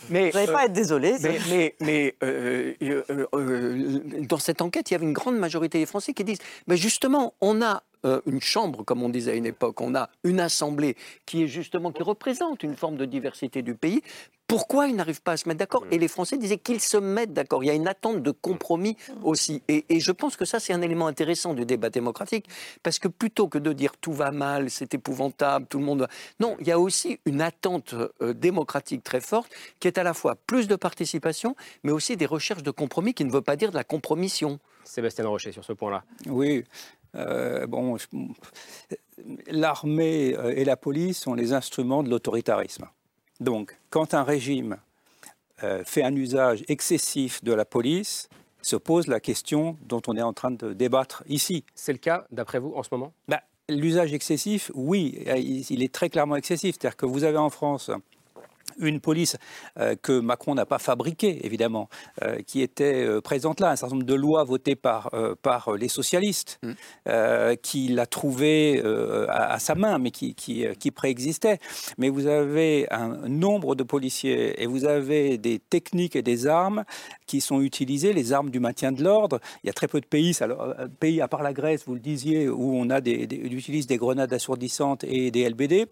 Vous n'allez pas être désolé, ça. Mais, mais, mais, euh, euh, euh, euh, dans cette enquête, il y avait une grande majorité des Français qui disent mais justement, on a euh, une chambre, comme on disait à une époque, on a une assemblée qui est justement qui représente une forme de diversité du pays. Pourquoi ils n'arrivent pas à se mettre d'accord? Et les Français disaient qu'ils se mettent d'accord. Il y a une attente de compromis aussi. Et, et je pense que ça, c'est un élément intéressant du débat démocratique, parce que plutôt que de dire tout va mal, c'est épouvantable, tout le monde... Non, il y a aussi une attente euh, démocratique très forte, qui est à la fois plus de participation, mais aussi des recherches de compromis, qui ne veut pas dire de la compromission. Sébastien Rocher, sur ce point-là. Oui. Euh, bon, l'armée euh, et la police sont les instruments de l'autoritarisme. Donc, quand un régime euh, fait un usage excessif de la police, se pose la question dont on est en train de débattre ici. C'est le cas, d'après vous, en ce moment? Bah, L'usage excessif, oui, il il est très clairement excessif. C'est-à-dire que vous avez en France une police euh, que Macron n'a pas fabriquée, évidemment, euh, qui était euh, présente là, un certain nombre de lois votées par, par les socialistes, euh, qui l'a trouvée euh, à, à sa main, mais qui, qui, qui préexistait. Mais vous avez un nombre de policiers et vous avez des techniques et des armes qui sont utilisées, les armes du maintien de l'ordre. Il y a très peu de pays, alors, pays à part la Grèce, vous le disiez, où on a des, des, utilise des grenades assourdissantes et des LBD.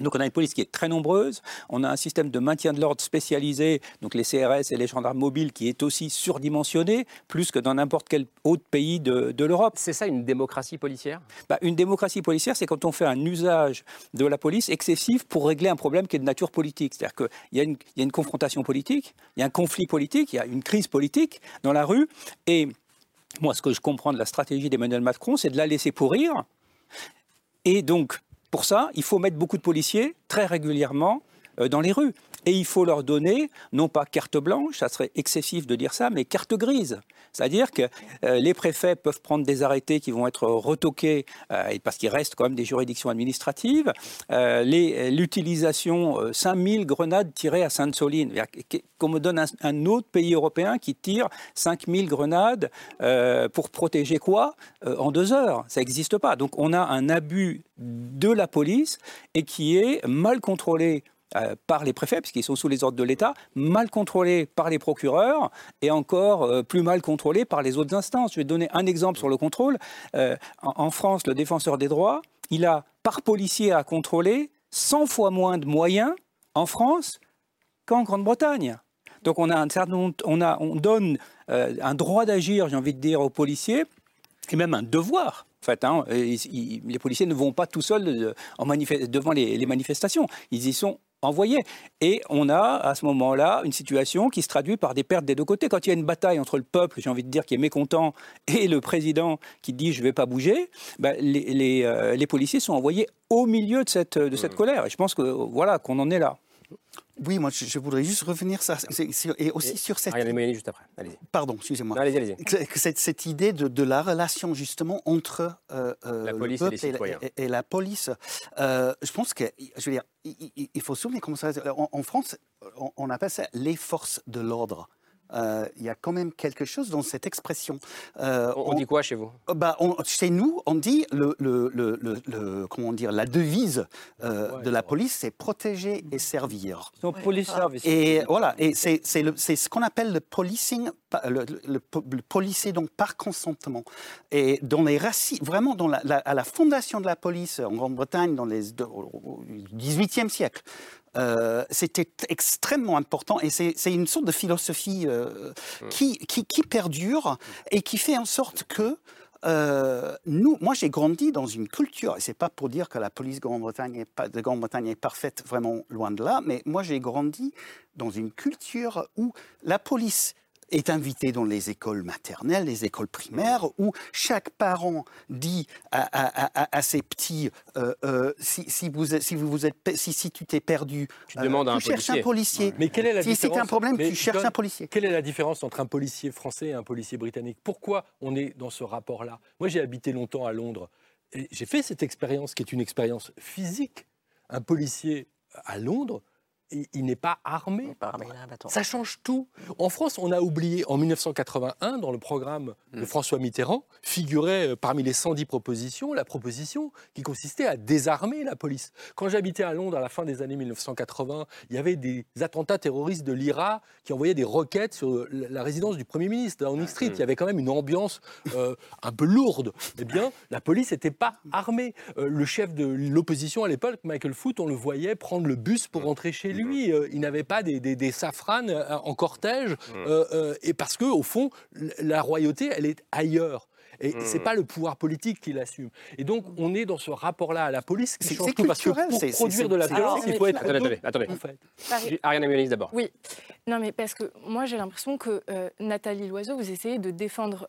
Donc on a une police qui est très nombreuse, on a un système de maintien de l'ordre spécialisé, donc les CRS et les gendarmes mobiles, qui est aussi surdimensionné, plus que dans n'importe quel autre pays de, de l'Europe. C'est ça une démocratie policière? Bah, Une démocratie policière, c'est quand on fait un usage de la police excessif pour régler un problème qui est de nature politique. C'est-à-dire qu'il y, a une- il y a une confrontation politique, il y a un conflit politique, il y a une crise politique dans la rue, et moi ce que je comprends de la stratégie d'Emmanuel Macron, c'est de la laisser pourrir, et donc, pour ça, il faut mettre beaucoup de policiers très régulièrement euh, dans les rues. Et il faut leur donner, non pas carte blanche, ça serait excessif de dire ça, mais carte grise. C'est-à-dire que euh, les préfets peuvent prendre des arrêtés qui vont être retoqués, euh, parce qu'il reste quand même des juridictions administratives. Euh, L'utilisation, euh, 5000 grenades tirées à Sainte-Soline. Qu'on me donne un, autre pays européen qui tire 5000 grenades euh, pour protéger quoi Euh, En deux heures. Ça n'existe pas. Donc on a un abus de la police et qui est mal contrôlé par les préfets, puisqu'ils sont sous les ordres de l'État, mal contrôlés par les procureurs et encore plus mal contrôlés par les autres instances. Je vais donner un exemple sur le contrôle. en France, le défenseur des droits, il a par policier à contrôler 100 fois moins de moyens en France qu'en Grande-Bretagne. Donc on a un certain, on, a, on donne euh, un droit d'agir, j'ai envie de dire, aux policiers, et même un devoir. En fait, hein, les policiers ne vont pas tout seuls euh, devant les, manifestations. Ils y sont envoyés. Et on a à ce moment-là une situation qui se traduit par des pertes des deux côtés. Quand il y a une bataille entre le peuple, j'ai envie de dire, qui est mécontent, et le président qui dit je ne vais pas bouger, ben, les, euh, les, policiers sont envoyés au milieu de cette, de cette mmh. colère. Et je pense que voilà qu'on en est là. Oui, moi, je, voudrais juste revenir ça, et aussi sur cette. juste après. Pardon, excusez-moi. Allez-y, allez cette, cette, idée de, la relation justement entre euh, euh, la police et, les et, la police. Euh, je pense que, je veux dire, il, faut souvenir comment ça. En, en France, on, on appelle ça les forces de l'ordre. Euh, il y a quand même quelque chose dans cette expression. Euh, on, dit quoi chez vous? Bah, Chez nous, on dit le, le, le, comment dire, la devise euh, de la police, c'est protéger et servir. Donc, police service. Et voilà, et c'est ce qu'on appelle le policing, le, policier donc par consentement. Et dans les racines, vraiment dans la, à la fondation de la police en Grande-Bretagne, dans les au XVIIIe siècle, euh, c'était extrêmement important et c'est une sorte de philosophie euh, qui, qui, qui, perdure et qui fait en sorte que euh, nous, moi j'ai grandi dans une culture, et c'est pas pour dire que la police Grande-Bretagne de Grande-Bretagne est parfaite, vraiment loin de là, mais moi j'ai grandi dans une culture où la police est invité dans les écoles maternelles, les écoles primaires, où chaque parent dit à, ses petits euh, euh, si, si, vous, si, vous êtes, si, si tu t'es perdu, tu, demandes un cherches un policier. Mais quelle est la si c'est un problème, tu cherches un policier. Quelle est la différence entre un policier français et un policier britannique? Pourquoi on est dans ce rapport-là? Moi, j'ai habité longtemps à Londres. et J'ai fait cette expérience qui est une expérience physique. Un policier à Londres, il n'est pas armé. Ça change tout. En France, on a oublié, en 1981, dans le programme de mm. François Mitterrand, figurait euh, parmi les 110 propositions la proposition qui consistait à désarmer la police. Quand j'habitais à Londres à la fin des années 1980, il y avait des attentats terroristes de l'IRA qui envoyaient des roquettes sur la résidence du Premier ministre, Downing Street. Mm. Il y avait quand même une ambiance euh, un peu lourde. Eh bien, la police n'était pas armée. Euh, le chef de l'opposition à l'époque, Michael Foot, on le voyait prendre le bus pour rentrer chez lui lui, euh, il n'avait pas des, des, safranes euh, en cortège, mmh. euh, et parce que au fond, la royauté, elle est ailleurs. Et ce c'est mmh. pas le pouvoir politique qui l'assume. Et donc, on est dans ce rapport-là à la police qui change tout. Parce que pour produire de la violence, il faut être. Attendez, attendez. En fait. Ariane d'abord. Oui. Non, mais parce que moi, j'ai l'impression que Nathalie Loiseau, vous essayez de défendre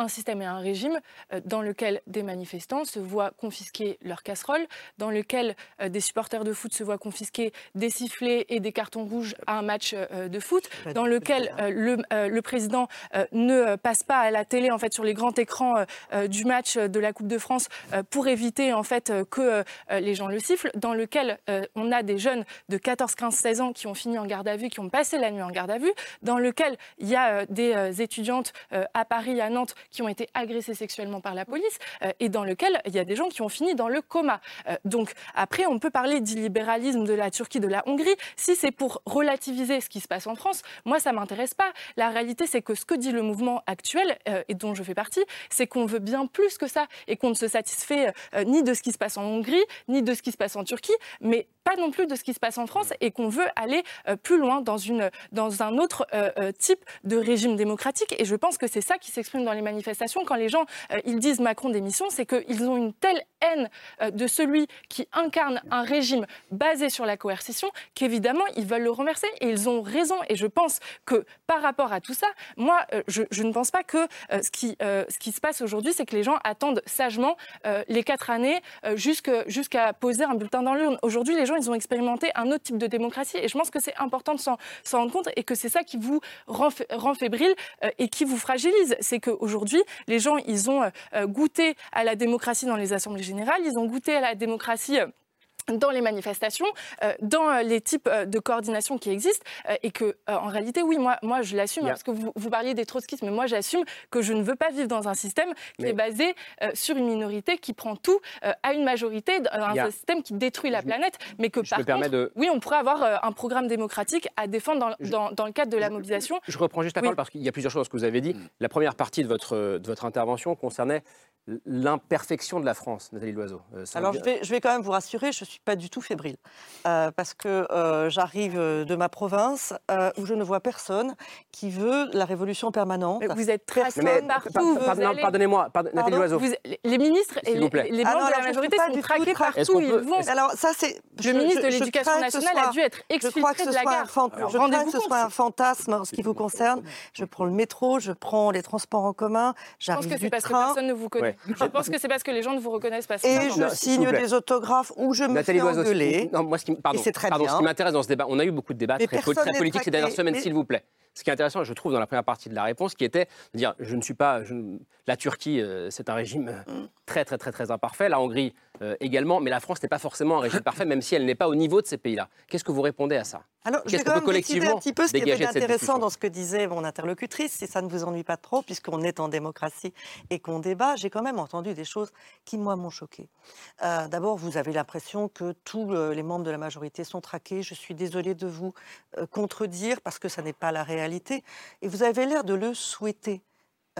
un système et un régime euh, dans lequel des manifestants se voient confisquer leurs casseroles, dans lequel euh, des supporters de foot se voient confisquer des sifflets et des cartons rouges à un match euh, de foot, dans lequel le, le, président ne passe pas à la télé en fait sur les grands écrans du match de la Coupe de France pour éviter en fait que les gens le sifflent, dans lequel on a des jeunes de 14, 15, 16 ans qui ont fini en garde à vue, qui ont passé la nuit en garde à vue, dans lequel il y a des étudiantes à Paris, à Nantes qui ont été agressés sexuellement par la police euh, et dans lequel il y a des gens qui ont fini dans le coma. Euh, donc après, on peut parler d'illibéralisme de la Turquie, de la Hongrie. Si c'est pour relativiser ce qui se passe en France, moi, ça m'intéresse pas. La réalité, c'est que ce que dit le mouvement actuel, euh, et dont je fais partie, c'est qu'on veut bien plus que ça et qu'on ne se satisfait ni de ce qui se passe en Hongrie, ni de ce qui se passe en Turquie, mais non plus de ce qui se passe en France et qu'on veut aller plus loin dans, une, dans un autre type de régime démocratique. Et je pense que c'est ça qui s'exprime dans les manifestations quand les gens euh, ils disent Macron démission, c'est qu'ils ont une telle haine euh, de celui qui incarne un régime basé sur la coercition qu'évidemment ils veulent le renverser et ils ont raison. Et je pense que par rapport à tout ça, moi euh, je, ne pense pas que ce, qui, ce qui se passe aujourd'hui, c'est que les gens attendent sagement les quatre années jusqu'à poser un bulletin dans l'urne. Aujourd'hui, les gens ils ont expérimenté un autre type de démocratie et je pense que c'est important de s'en rendre compte et que c'est ça qui vous rend, fébrile et qui vous fragilise. C'est qu'aujourd'hui, les gens, ils ont euh, goûté à la démocratie dans les assemblées générales, ils ont goûté à la démocratie euh, dans les manifestations, euh, dans euh, les types euh, de coordination qui existent, et que, en réalité, oui, moi, moi je l'assume, parce que vous, vous, parliez des trotskistes, mais moi j'assume que je ne veux pas vivre dans un système qui est basé sur une minorité qui prend tout à une majorité, un système qui détruit la planète, mais que par contre, de... oui, on pourrait avoir un programme démocratique à défendre dans, dans, le cadre de la mobilisation. Je reprends juste la parole parce qu'il y a plusieurs choses que vous avez dit. La première partie de votre, de votre intervention concernait l'imperfection de la France, Nathalie Loiseau. Euh, Alors je vais, je vais, quand même vous rassurer, je ne suis pas du tout fébrile, euh, parce que euh, j'arrive de ma province où je ne vois personne qui veut la révolution permanente. Mais vous êtes très partout. Pardonnez-moi, Nathalie Loiseau. les ministres et les, les membres ah de la majorité sont traqués partout. Ils vont. Alors ça c'est. Le ministre de l'Éducation nationale a dû être exfiltré de la gare. Je crois que ce soit un fantasme en ce qui vous concerne. Je prends le métro, je prends les transports en commun, j'arrive du train. Je pense que c'est parce que personne ne vous connaît. Je pense que c'est parce que les gens ne vous reconnaissent pas. Et je signe des autographes où je me Nathalie fais engueuler. Non, moi, ce qui, pardon, très pardon, ce qui m'intéresse dans ce débat, on a eu beaucoup de débats très, très politiques ces dernières semaines, s'il vous plaît. Ce qui est intéressant, je trouve, dans la première partie de la réponse, qui était de dire je ne suis pas. la Turquie, euh, c'est un régime euh, mm. très, très, très, très imparfait. La Hongrie euh, également. Mais la France n'est pas forcément un régime parfait, même si elle n'est pas au niveau de ces pays-là. Qu'est-ce que vous répondez à ça? Alors, je vais quand même collectivement un petit peu ce qui est intéressant dans ce que disait mon interlocutrice, si ça ne vous ennuie pas trop, puisqu'on est en démocratie et qu'on débat. J'ai quand même entendu des choses qui, moi, m'ont choqué. D'abord, vous avez l'impression que tous les membres de la majorité sont traqués. Je suis désolée de vous contredire parce que ça n'est pas la réalité et vous avez l'air de le souhaiter.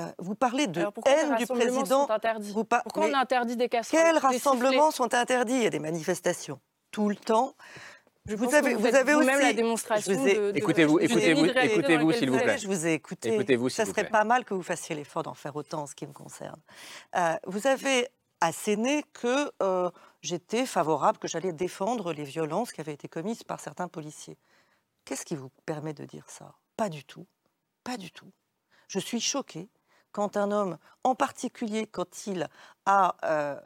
Euh, vous parlez de haine du président. Vous pourquoi on interdit des casseroles Quels rassemblements sont interdits Il y a des manifestations tout le temps. Je vous, avez, vous, avez aussi la démonstration. écoutez-vous, écoutez-vous, écoutez-vous, s'il vous plaît. Je vous ai écouté. Écoutez-vous, Ça serait pas mal que vous fassiez l'effort d'en faire autant en ce qui me concerne. Euh, vous avez asséné que euh, j'étais favorable, que j'allais défendre les violences qui avaient été commises par certains policiers. Qu'est-ce qui vous permet de dire ça? Pas du tout. Pas du tout. Je suis choquée quand un homme, en particulier quand il a euh,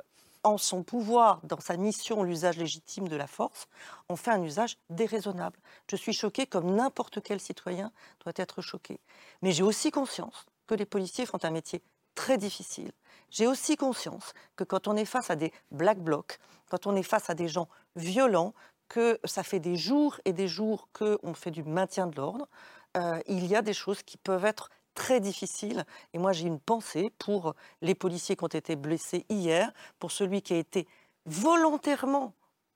en son pouvoir, dans sa mission, l'usage légitime de la force, en fait un usage déraisonnable. Je suis choquée comme n'importe quel citoyen doit être choqué. Mais j'ai aussi conscience que les policiers font un métier très difficile. J'ai aussi conscience que quand on est face à des black blocs, quand on est face à des gens violents, que ça fait des jours et des jours qu'on fait du maintien de l'ordre, euh, il y a des choses qui peuvent être très difficiles. Et moi, j'ai une pensée pour les policiers qui ont été blessés hier, pour celui qui a été volontairement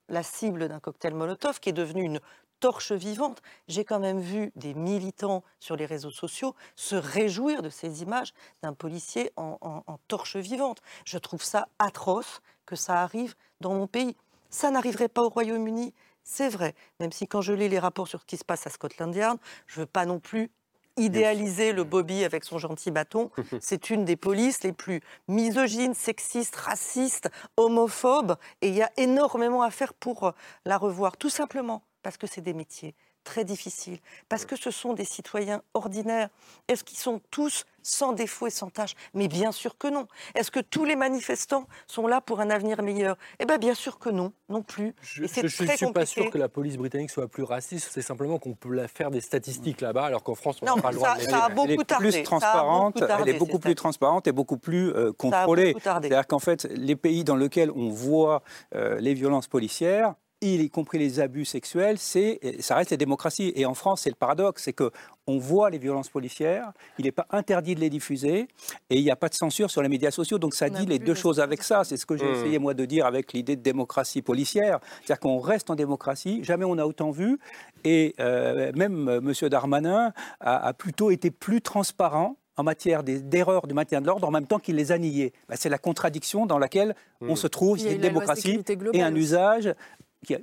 la cible d'un cocktail Molotov, qui est devenu une torche vivante. J'ai quand même vu des militants sur les réseaux sociaux se réjouir de ces images d'un policier en torche vivante. Je trouve ça atroce que ça arrive dans mon pays. Ça n'arriverait pas au Royaume-Uni, c'est vrai, même si quand je lis les rapports sur ce qui se passe à Scotland Yard, je ne veux pas non plus idéaliser le Bobby avec son gentil bâton. C'est une des polices les plus misogynes, sexistes, racistes, homophobes, et il y a énormément à faire pour euh, la revoir, tout simplement parce que c'est des métiers très difficile, parce que ce sont des citoyens ordinaires. Est-ce qu'ils sont tous sans défaut et sans tâche? Mais bien sûr que non. Est-ce que tous les manifestants sont là pour un avenir meilleur? Eh bien, bien sûr que non, non plus. Je ne suis pas sûr que la police britannique soit plus raciste, c'est simplement qu'on peut la faire des statistiques là-bas, alors qu'en France, on n'a pas le droit ça a beaucoup Elle est plus transparente, elle est beaucoup plus transparente et beaucoup plus euh, contrôlée. C'est-à-dire qu'en fait, les pays dans lesquels on voit euh, les violences policières, y compris les abus sexuels, c'est, ça reste la démocratie. Et en France, c'est le paradoxe, c'est que on voit les violences policières, il n'est pas interdit de les diffuser, et il n'y a pas de censure sur les médias sociaux. Donc ça dit les deux choses avec ça. C'est ce que j'ai mmh. essayé moi de dire avec l'idée de démocratie policière, c'est-à-dire qu'on reste en démocratie. Jamais on a autant vu, et euh, même euh, M. Darmanin a, plutôt été plus transparent en matière d'erreurs de maintien de l'ordre en même temps qu'il les a niées. Bah, c'est la contradiction dans laquelle on mmh. se trouve, c'est une démocratie et un usage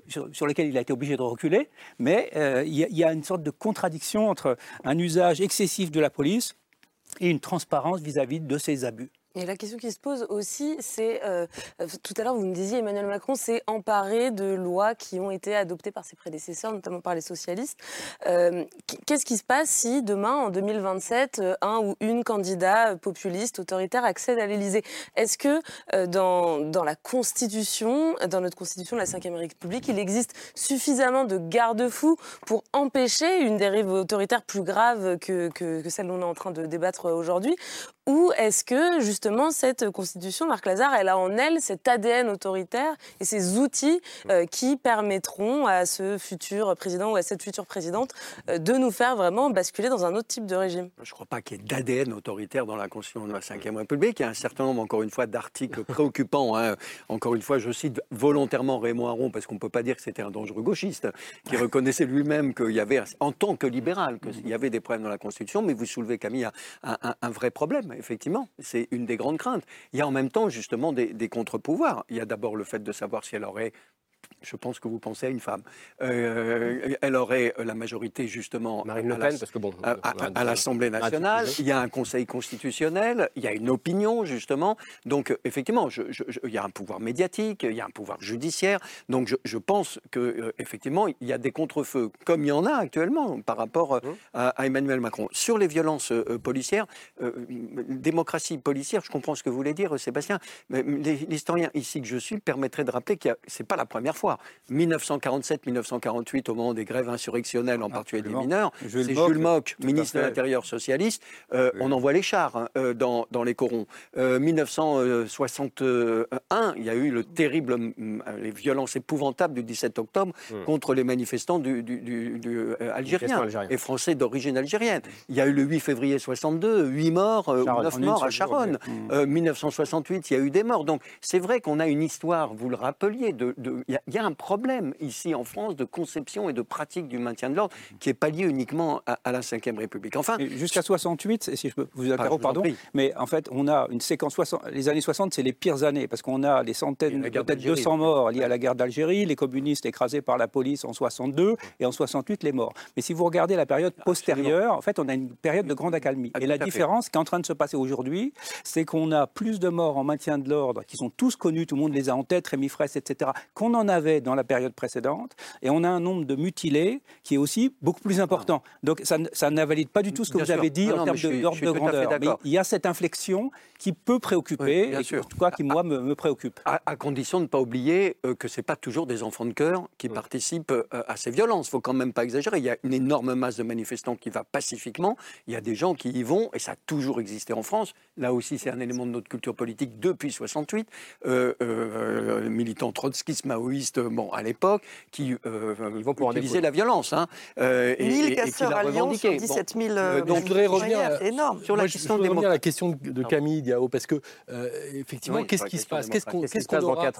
sur, lequel il a été obligé de reculer, mais euh, il y, a une sorte de contradiction entre un usage excessif de la police et une transparence vis-à-vis -vis de ces abus. Et la question qui se pose aussi, c'est, euh, euh, tout à l'heure vous me disiez, Emmanuel Macron s'est emparé de lois qui ont été adoptées par ses prédécesseurs, notamment par les socialistes. Euh, qu'est-ce qui se passe si demain, en 2027, un ou une candidat populiste, autoritaire accède à l'Élysée? Est-ce que dans, la Constitution, dans notre Constitution de la Ve République, il existe suffisamment de garde-fous pour empêcher une dérive autoritaire plus grave que, que, que celle dont on est en train de débattre aujourd'hui? Ou est-ce que justement cette constitution, Marc Lazare, elle a en elle cet ADN autoritaire et ces outils euh, qui permettront à ce futur président ou à cette future présidente euh, de nous faire vraiment basculer dans un autre type de régime? Je ne crois pas qu'il y ait d'ADN autoritaire dans la Constitution de la Ve République. Il y a un certain nombre, encore une fois, d'articles préoccupants. hein. Encore une fois, je cite volontairement Raymond Aron parce qu'on ne peut pas dire que c'était un dangereux gauchiste, qui reconnaissait lui-même qu'il y avait, en tant que libéral, qu'il y avait des problèmes dans la Constitution. Mais vous soulevez, Camille, un, un- un vrai problème, effectivement. C'est une des grandes craintes. Il y a en même temps, justement, des, contre-pouvoirs. Il y a d'abord le fait de savoir si elle aurait je pense que vous pensez à une femme. Euh, elle aurait la majorité justement Marine Le à Pen, parce que bon, à, l'Assemblée nationale. Il y a un Conseil constitutionnel, il y a une opinion justement. Donc effectivement, je- je- je- il y a un pouvoir médiatique, il y a un pouvoir judiciaire. Donc je, pense que euh, effectivement il y a des contre-feux, comme il y en a actuellement par rapport euh, Mmh. à, à Emmanuel Macron. Sur les violences policières, démocratie policière, je comprends ce que vous voulez dire, Sébastien. Mais l'historien ici que je suis permettrait de rappeler que c'est pas la première fois. 1947-1948, au moment des grèves insurrectionnelles, en particulier des mineurs, Jules c'est Mock, Jules Mock, ministre de l'Intérieur socialiste. euh, On envoie les chars hein, euh, dans, dans les corons. Euh, 1961, il y a eu le terrible, les violences épouvantables du 17 octobre Mm. contre les manifestants du, du- du- du, euh, Manifestants algériens algériens. et français d'origine algérienne. Il y a eu le 8 février 62, 8 morts, euh, ou Charonne. 9 En une morts à Charonne. journée. Mm. Euh, 1968, il y a eu des morts. Donc c'est vrai qu'on a une histoire, vous le rappeliez, de- de- il y, a- il y a un problème ici en France de conception et de pratique du maintien de l'ordre qui n'est pas lié uniquement à, à la Ve République. Enfin, Jusqu'à 68, et si je peux vous Ah, je interrompre, pardon, prie. mais en fait, on a une séquence 60. Les années 60, c'est les pires années parce qu'on a des centaines, peut-être d'Algérie. 200 morts liés à la guerre d'Algérie, les communistes écrasés par la police en 62 et en 68 les morts. Mais si vous regardez la période postérieure, en fait, on a une période de grande accalmie. Ah, et la fait. différence qui est en train de se passer aujourd'hui, c'est qu'on a plus de morts en maintien de l'ordre qui sont tous connus, tout le monde les a en tête, Rémi Fraisse, etc., qu'on en avait dans la période précédente. Et on a un nombre de mutilés qui est aussi beaucoup plus important. Donc ça, ça n'invalide pas du tout ce que Bien vous avez dit Non, en non, termes de- d'ordre de grandeur. Mais il y a cette inflexion qui peut préoccuper, Oui, et en tout cas qui, moi, me, me préoccupe. à, à condition de ne pas oublier euh, que ce n'est pas toujours des enfants de cœur qui participent euh, à ces violences. Il ne faut quand même pas exagérer. Il y a une énorme masse de manifestants qui va pacifiquement. Il y a des gens qui y vont, et ça a toujours existé en France. Là aussi, c'est un élément de notre culture politique depuis 68. Euh, euh, militants trotskistes, maoïstes, bon, à l'époque, qui euh, pour en utilisaient découdre. la violence. Hein, euh, et- 1000 et- et casseurs à Lyon sur revendiquaient. 17 000 Bon, euh, donc, je voudrais revenir à- c'est énorme. sur la Moi, je- question je voudrais revenir à la question de Camille Diao, parce que, euh, effectivement, Oui, qu'est-ce qui se passe? Qu'est-ce qu'on aura,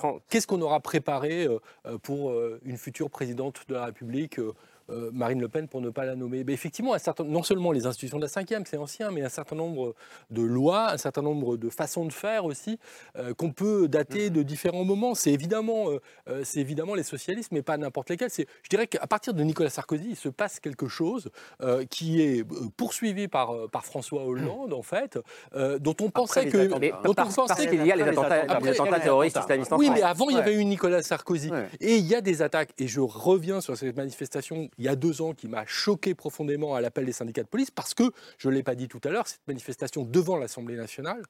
aura préparé euh, euh, pour euh, une future présidente de la République euh, euh, Marine Le Pen, pour ne pas la nommer Mais Effectivement, un certain, non seulement les institutions de la cinquième, c'est ancien, mais un certain nombre de lois, un certain nombre de façons de faire aussi, euh, qu'on peut dater de différents moments. C'est évidemment, euh, euh, c'est évidemment les socialistes, mais pas n'importe lesquels. C'est- Je dirais qu'à partir de Nicolas Sarkozy, il se passe quelque chose euh, qui est euh, poursuivi par, euh, par François Hollande, en fait, euh, dont on pensait que... dont on pensait qu'il y a les attentats, les terroristes attentats. islamistes en Oui, France. mais avant, il y avait eu Nicolas Sarkozy. Ouais. Et il y a des attaques. Et je reviens sur cette manifestation il y a deux ans qui m'a choqué profondément à l'appel des syndicats de police parce que, je ne l'ai pas dit tout à l'heure, cette manifestation devant l'Assemblée nationale,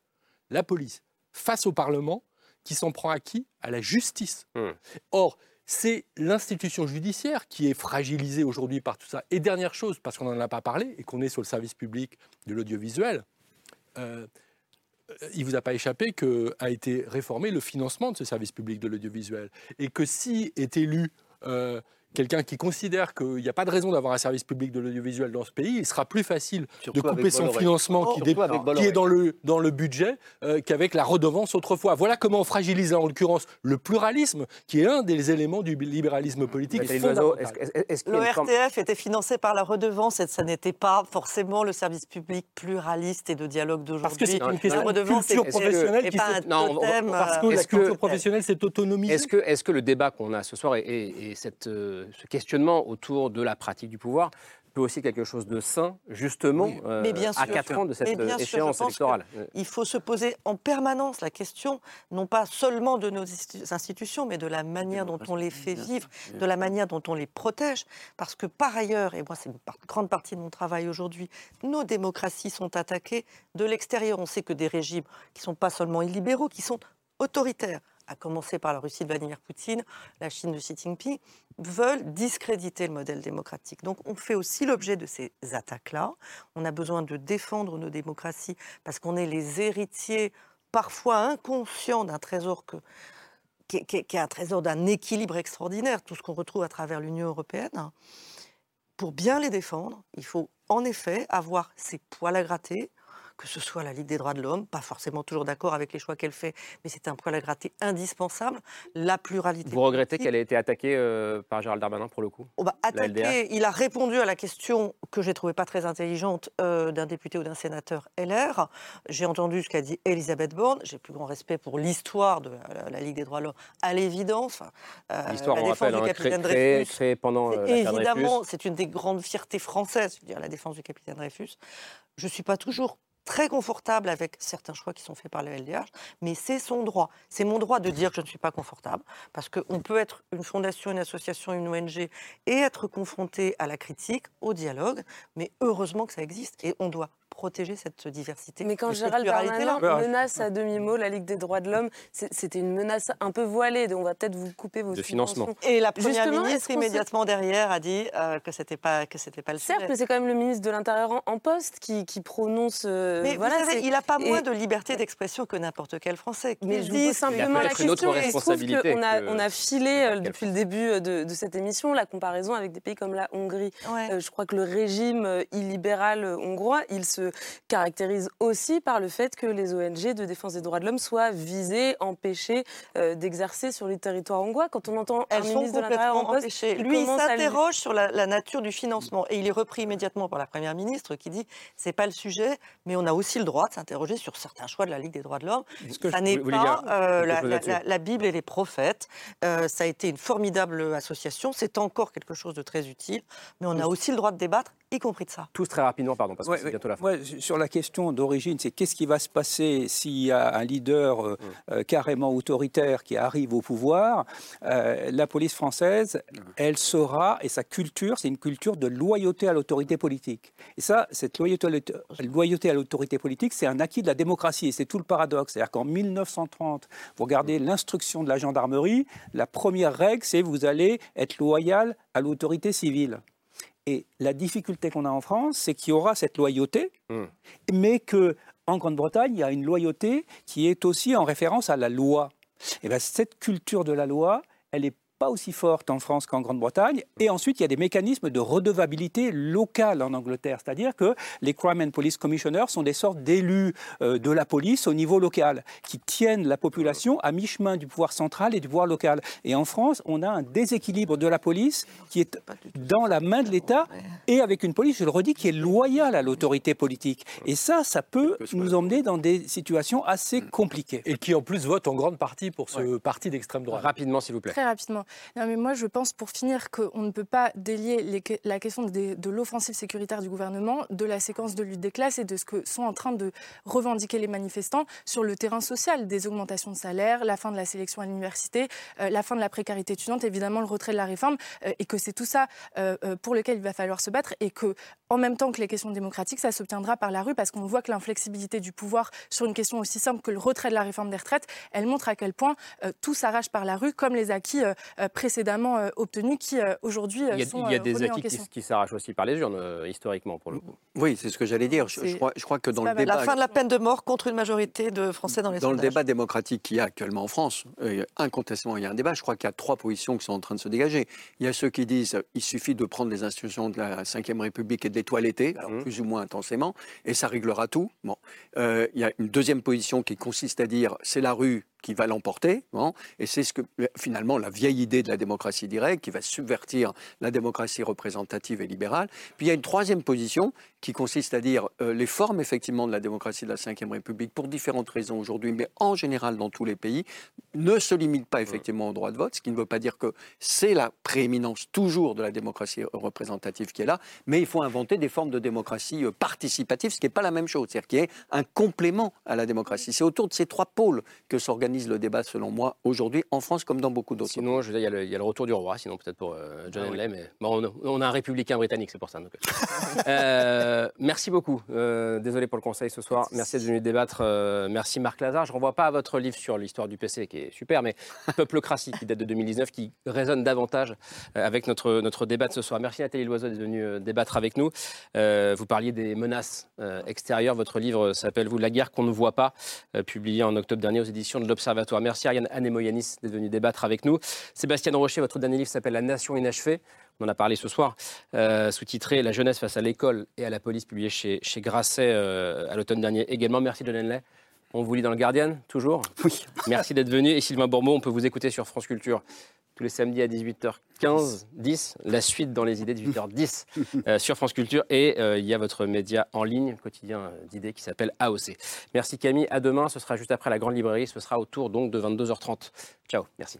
la police, face au Parlement, qui s'en prend à qui? À la justice. Hmm. Or, c'est l'institution judiciaire qui est fragilisée aujourd'hui par tout ça. Et dernière chose, parce qu'on n'en a pas parlé et qu'on est sur le service public de l'audiovisuel, euh, il ne vous a pas échappé qu'a été réformé le financement de ce service public de l'audiovisuel. Et que si est élu euh, quelqu'un qui considère qu'il n'y a pas de raison d'avoir un service public de l'audiovisuel dans ce pays, il sera plus facile Surtout de couper son Bolloré. financement qui, dé- est dans le, dans le budget euh, qu'avec la redevance autrefois. Voilà comment on fragilise en l'occurrence le pluralisme, qui est un des éléments du libéralisme politique. Forme- L'ORTF était financé par la redevance et ça n'était pas forcément le service public pluraliste et de dialogue Parce que d'aujourd'hui. c'est une question de culture est- professionnelle qui pas Non, Parce que la Est-ce que- culture professionnelle s'est autonomisée. Est-ce que, est que le débat qu'on a ce soir et, et- et cette, euh, ce questionnement autour de la pratique du pouvoir peut aussi quelque chose de sain, justement, euh, Mais bien à. 4 ans de cette bien euh, sûr, échéance électorale Il faut se poser en permanence la question, non pas seulement de nos institutions, mais de la manière dont on les fait vivre, de la manière dont on les protège. Parce que par ailleurs, et moi c'est une grande partie de mon travail aujourd'hui, nos démocraties sont attaquées de l'extérieur. On sait que des régimes qui ne sont pas seulement illibéraux, qui sont autoritaires, à commencer par la Russie de Vladimir Poutine, la Chine de Xi Jinping, veulent discréditer le modèle démocratique. Donc on fait aussi l'objet de ces attaques-là. On a besoin de défendre nos démocraties parce qu'on est les héritiers parfois inconscients d'un trésor qui, qui est- un trésor d'un équilibre extraordinaire, tout ce qu'on retrouve à travers l'Union européenne. Pour bien les défendre, il faut en effet avoir ses poils à gratter, que ce soit la Ligue des droits de l'homme, pas forcément toujours d'accord avec les choix qu'elle fait, mais c'est un poil à gratter indispensable, la pluralité. Vous regrettez qu'elle ait été attaquée euh, par Gérald Darmanin pour le coup La LDH. attaquer. Il a répondu à la question que j'ai trouvée pas très intelligente euh, d'un député ou d'un sénateur LR. J'ai entendu ce qu'a dit Elisabeth Borne. J'ai plus grand respect pour l'histoire de la, la Ligue des droits de l'homme, à l'évidence. Euh, L'histoire, la on défense rappelle, du hein, capitaine créée- Dreyfus. pendant, euh, Évidemment, c'est une des grandes fiertés françaises, je veux dire, la défense du capitaine Dreyfus. Je ne suis pas toujours très confortable avec certains choix qui sont faits par le LDH, mais c'est son droit. C'est mon droit de dire que je ne suis pas confortable, parce qu'on peut être une fondation, une association, une ONG et être confronté à la critique, au dialogue, mais heureusement que ça existe et on doit protéger cette diversité. Mais quand Gérald. Darmanin menace à demi-mot la Ligue des droits de l'homme, c'était une menace un peu voilée. donc On va peut-être vous couper vos De financement. Et la première Justement, ministre immédiatement derrière a dit euh, que c'était pas que c'était pas le Certes, sujet. mais c'est quand même le ministre de l'Intérieur en, en poste qui, qui prononce. euh, Mais voilà, vous savez, c'est- il n'a pas et- moins de liberté d'expression que n'importe quel Français. Mais je pose simplement la question. et Il se trouve qu'on a, que- on a filé euh, depuis le début euh, de, de cette émission la comparaison avec des pays comme la Hongrie. Euh, je crois que le régime euh, illibéral euh, hongrois, il se caractérise aussi par le fait que les ONG de défense des droits de l'homme soient visées, empêchées euh, d'exercer sur le territoire hongrois. Quand on entend Elles un sont ministre de l'Intérieur en poste, Lui, il lui- s'interroge sur la, la nature du financement et il est repris immédiatement par la première ministre qui dit c'est pas le sujet, mais on a aussi le droit de s'interroger sur certains choix de la Ligue des droits de l'homme. Ça n'est pas euh, la Bible et les prophètes. Euh, ça a été une formidable association. C'est encore quelque chose de très utile, mais on a aussi le droit de débattre, y compris de ça. Tous très rapidement, pardon, parce que Ouais, c'est bientôt la fin. Ouais, sur la question d'origine, c'est qu'est-ce qui va se passer s'il y a un leader euh, euh, carrément autoritaire qui arrive au pouvoir Euh, La police française, elle sera, et sa culture, c'est une culture de loyauté à l'autorité politique. Et ça, cette loyauté à l'auto- loyauté à l'autorité politique, c'est un acquis de la démocratie. Et c'est tout le paradoxe. C'est-à-dire qu'en 1930, vous regardez l'instruction de la gendarmerie, la première règle, c'est vous allez être loyal à l'autorité civile. Et la difficulté qu'on a en France, c'est qu'il y aura cette loyauté, mais que en Grande-Bretagne, il y a une loyauté qui est aussi en référence à la loi. Et bien, cette culture de la loi, elle n'est pas aussi forte en France qu'en Grande-Bretagne. Et ensuite, il y a des mécanismes de redevabilité locale en Angleterre. C'est-à-dire que les Crime and Police Commissioners sont des sortes d'élus euh, de la police au niveau local, qui tiennent la population à mi-chemin du pouvoir central et du pouvoir local. Et en France, on a un déséquilibre de la police qui est dans la main de l'État et avec une police, je le redis, qui est loyale à l'autorité politique. Et ça, ça peut nous emmener dans des situations assez compliquées. Et qui en plus vote en grande partie pour ce parti d'extrême droite. Rapidement, s'il vous plaît. Très rapidement. Non, mais moi, je pense, pour finir, qu'on ne peut pas délier la question de, l'offensive sécuritaire du gouvernement de la séquence de lutte des classes et de ce que sont en train de revendiquer les manifestants sur le terrain social, des augmentations de salaire, la fin de la sélection à l'université, euh, la fin de la précarité étudiante, évidemment le retrait de la réforme, euh, et que c'est tout ça euh, pour lequel il va falloir se battre, et que en même temps que les questions démocratiques, ça s'obtiendra par la rue, parce qu'on voit que l'inflexibilité du pouvoir sur une question aussi simple que le retrait de la réforme des retraites, elle montre à quel point euh, tout s'arrache par la rue, comme les acquis euh, euh, précédemment euh, obtenus qui euh, aujourd'hui euh, Il y a, sont il y a euh, des acquis qui, s'arrachent aussi par les urnes, euh, historiquement, pour le coup. Oui, c'est ce que j'allais dire. Je, crois, je crois que dans le débat, La fin de la peine de mort contre une majorité de Français dans les dans le débat démocratique qu'il y a actuellement en France, euh, incontestablement, il y a un débat. Je crois qu'il y a trois positions qui sont en train de se dégager. Il y a ceux qui disent il suffit de prendre les institutions de la Ve République et de les toiletter, alors plus ou moins intensément, et ça réglera tout. Bon. Euh, il y a une deuxième position qui consiste à dire c'est la rue qui va l'emporter, bon, et c'est ce que finalement la vieille idée de la démocratie directe qui va subvertir la démocratie représentative et libérale. Puis il y a une troisième position qui consiste à dire euh, les formes effectivement de la démocratie de la Ve République pour différentes raisons aujourd'hui, mais en général dans tous les pays, ne se limitent pas effectivement au droit de vote, ce qui ne veut pas dire que c'est la prééminence toujours de la démocratie représentative qui est là, mais il faut inventer des formes de démocratie euh, participative, ce qui n'est pas la même chose, c'est-à-dire qui est un complément à la démocratie. C'est autour de ces trois pôles que s'organise organise le débat, selon moi, aujourd'hui, en France comme dans beaucoup d'autres. Sinon, je veux dire, il y, a le retour du roi, sinon peut-être pour euh, John ah Henley, mais bon, on, a un républicain britannique, c'est pour ça. Euh, merci beaucoup. désolé pour le conseil ce soir. Merci d'être venu débattre. merci Marc Lazare. Je ne renvoie pas à votre livre sur l'histoire du PC, qui est super, mais Peuplocratie, qui date de 2019, qui résonne davantage avec notre, notre débat de ce soir. Merci Nathalie Loiseau d'être venue débattre avec nous. vous parliez des menaces extérieures. Votre livre s'appelle Vous, la guerre qu'on ne voit pas, publié en octobre dernier aux éditions de l'Observatoire. Merci Ariane Anemoyanis d'être venue débattre avec nous. Sébastien Rocher, votre dernier livre s'appelle La Nation inachevée. On en a parlé ce soir, euh, sous-titré La jeunesse face à l'école et à la police, publié chez, Grasset euh, à l'automne dernier également. Merci John Henley. On vous lit dans le Guardian, toujours Oui. Merci d'être venu. Et Sylvain Bourbeau, on peut vous écouter sur France Culture tous les samedis à 18h15, 10, la suite dans les idées, 18h10 euh, sur France Culture. Et euh, il y a votre média en ligne, quotidien d'idées, qui s'appelle AOC. Merci Camille, à demain, ce sera juste après la grande librairie, ce sera autour donc de 22h30. Ciao, merci.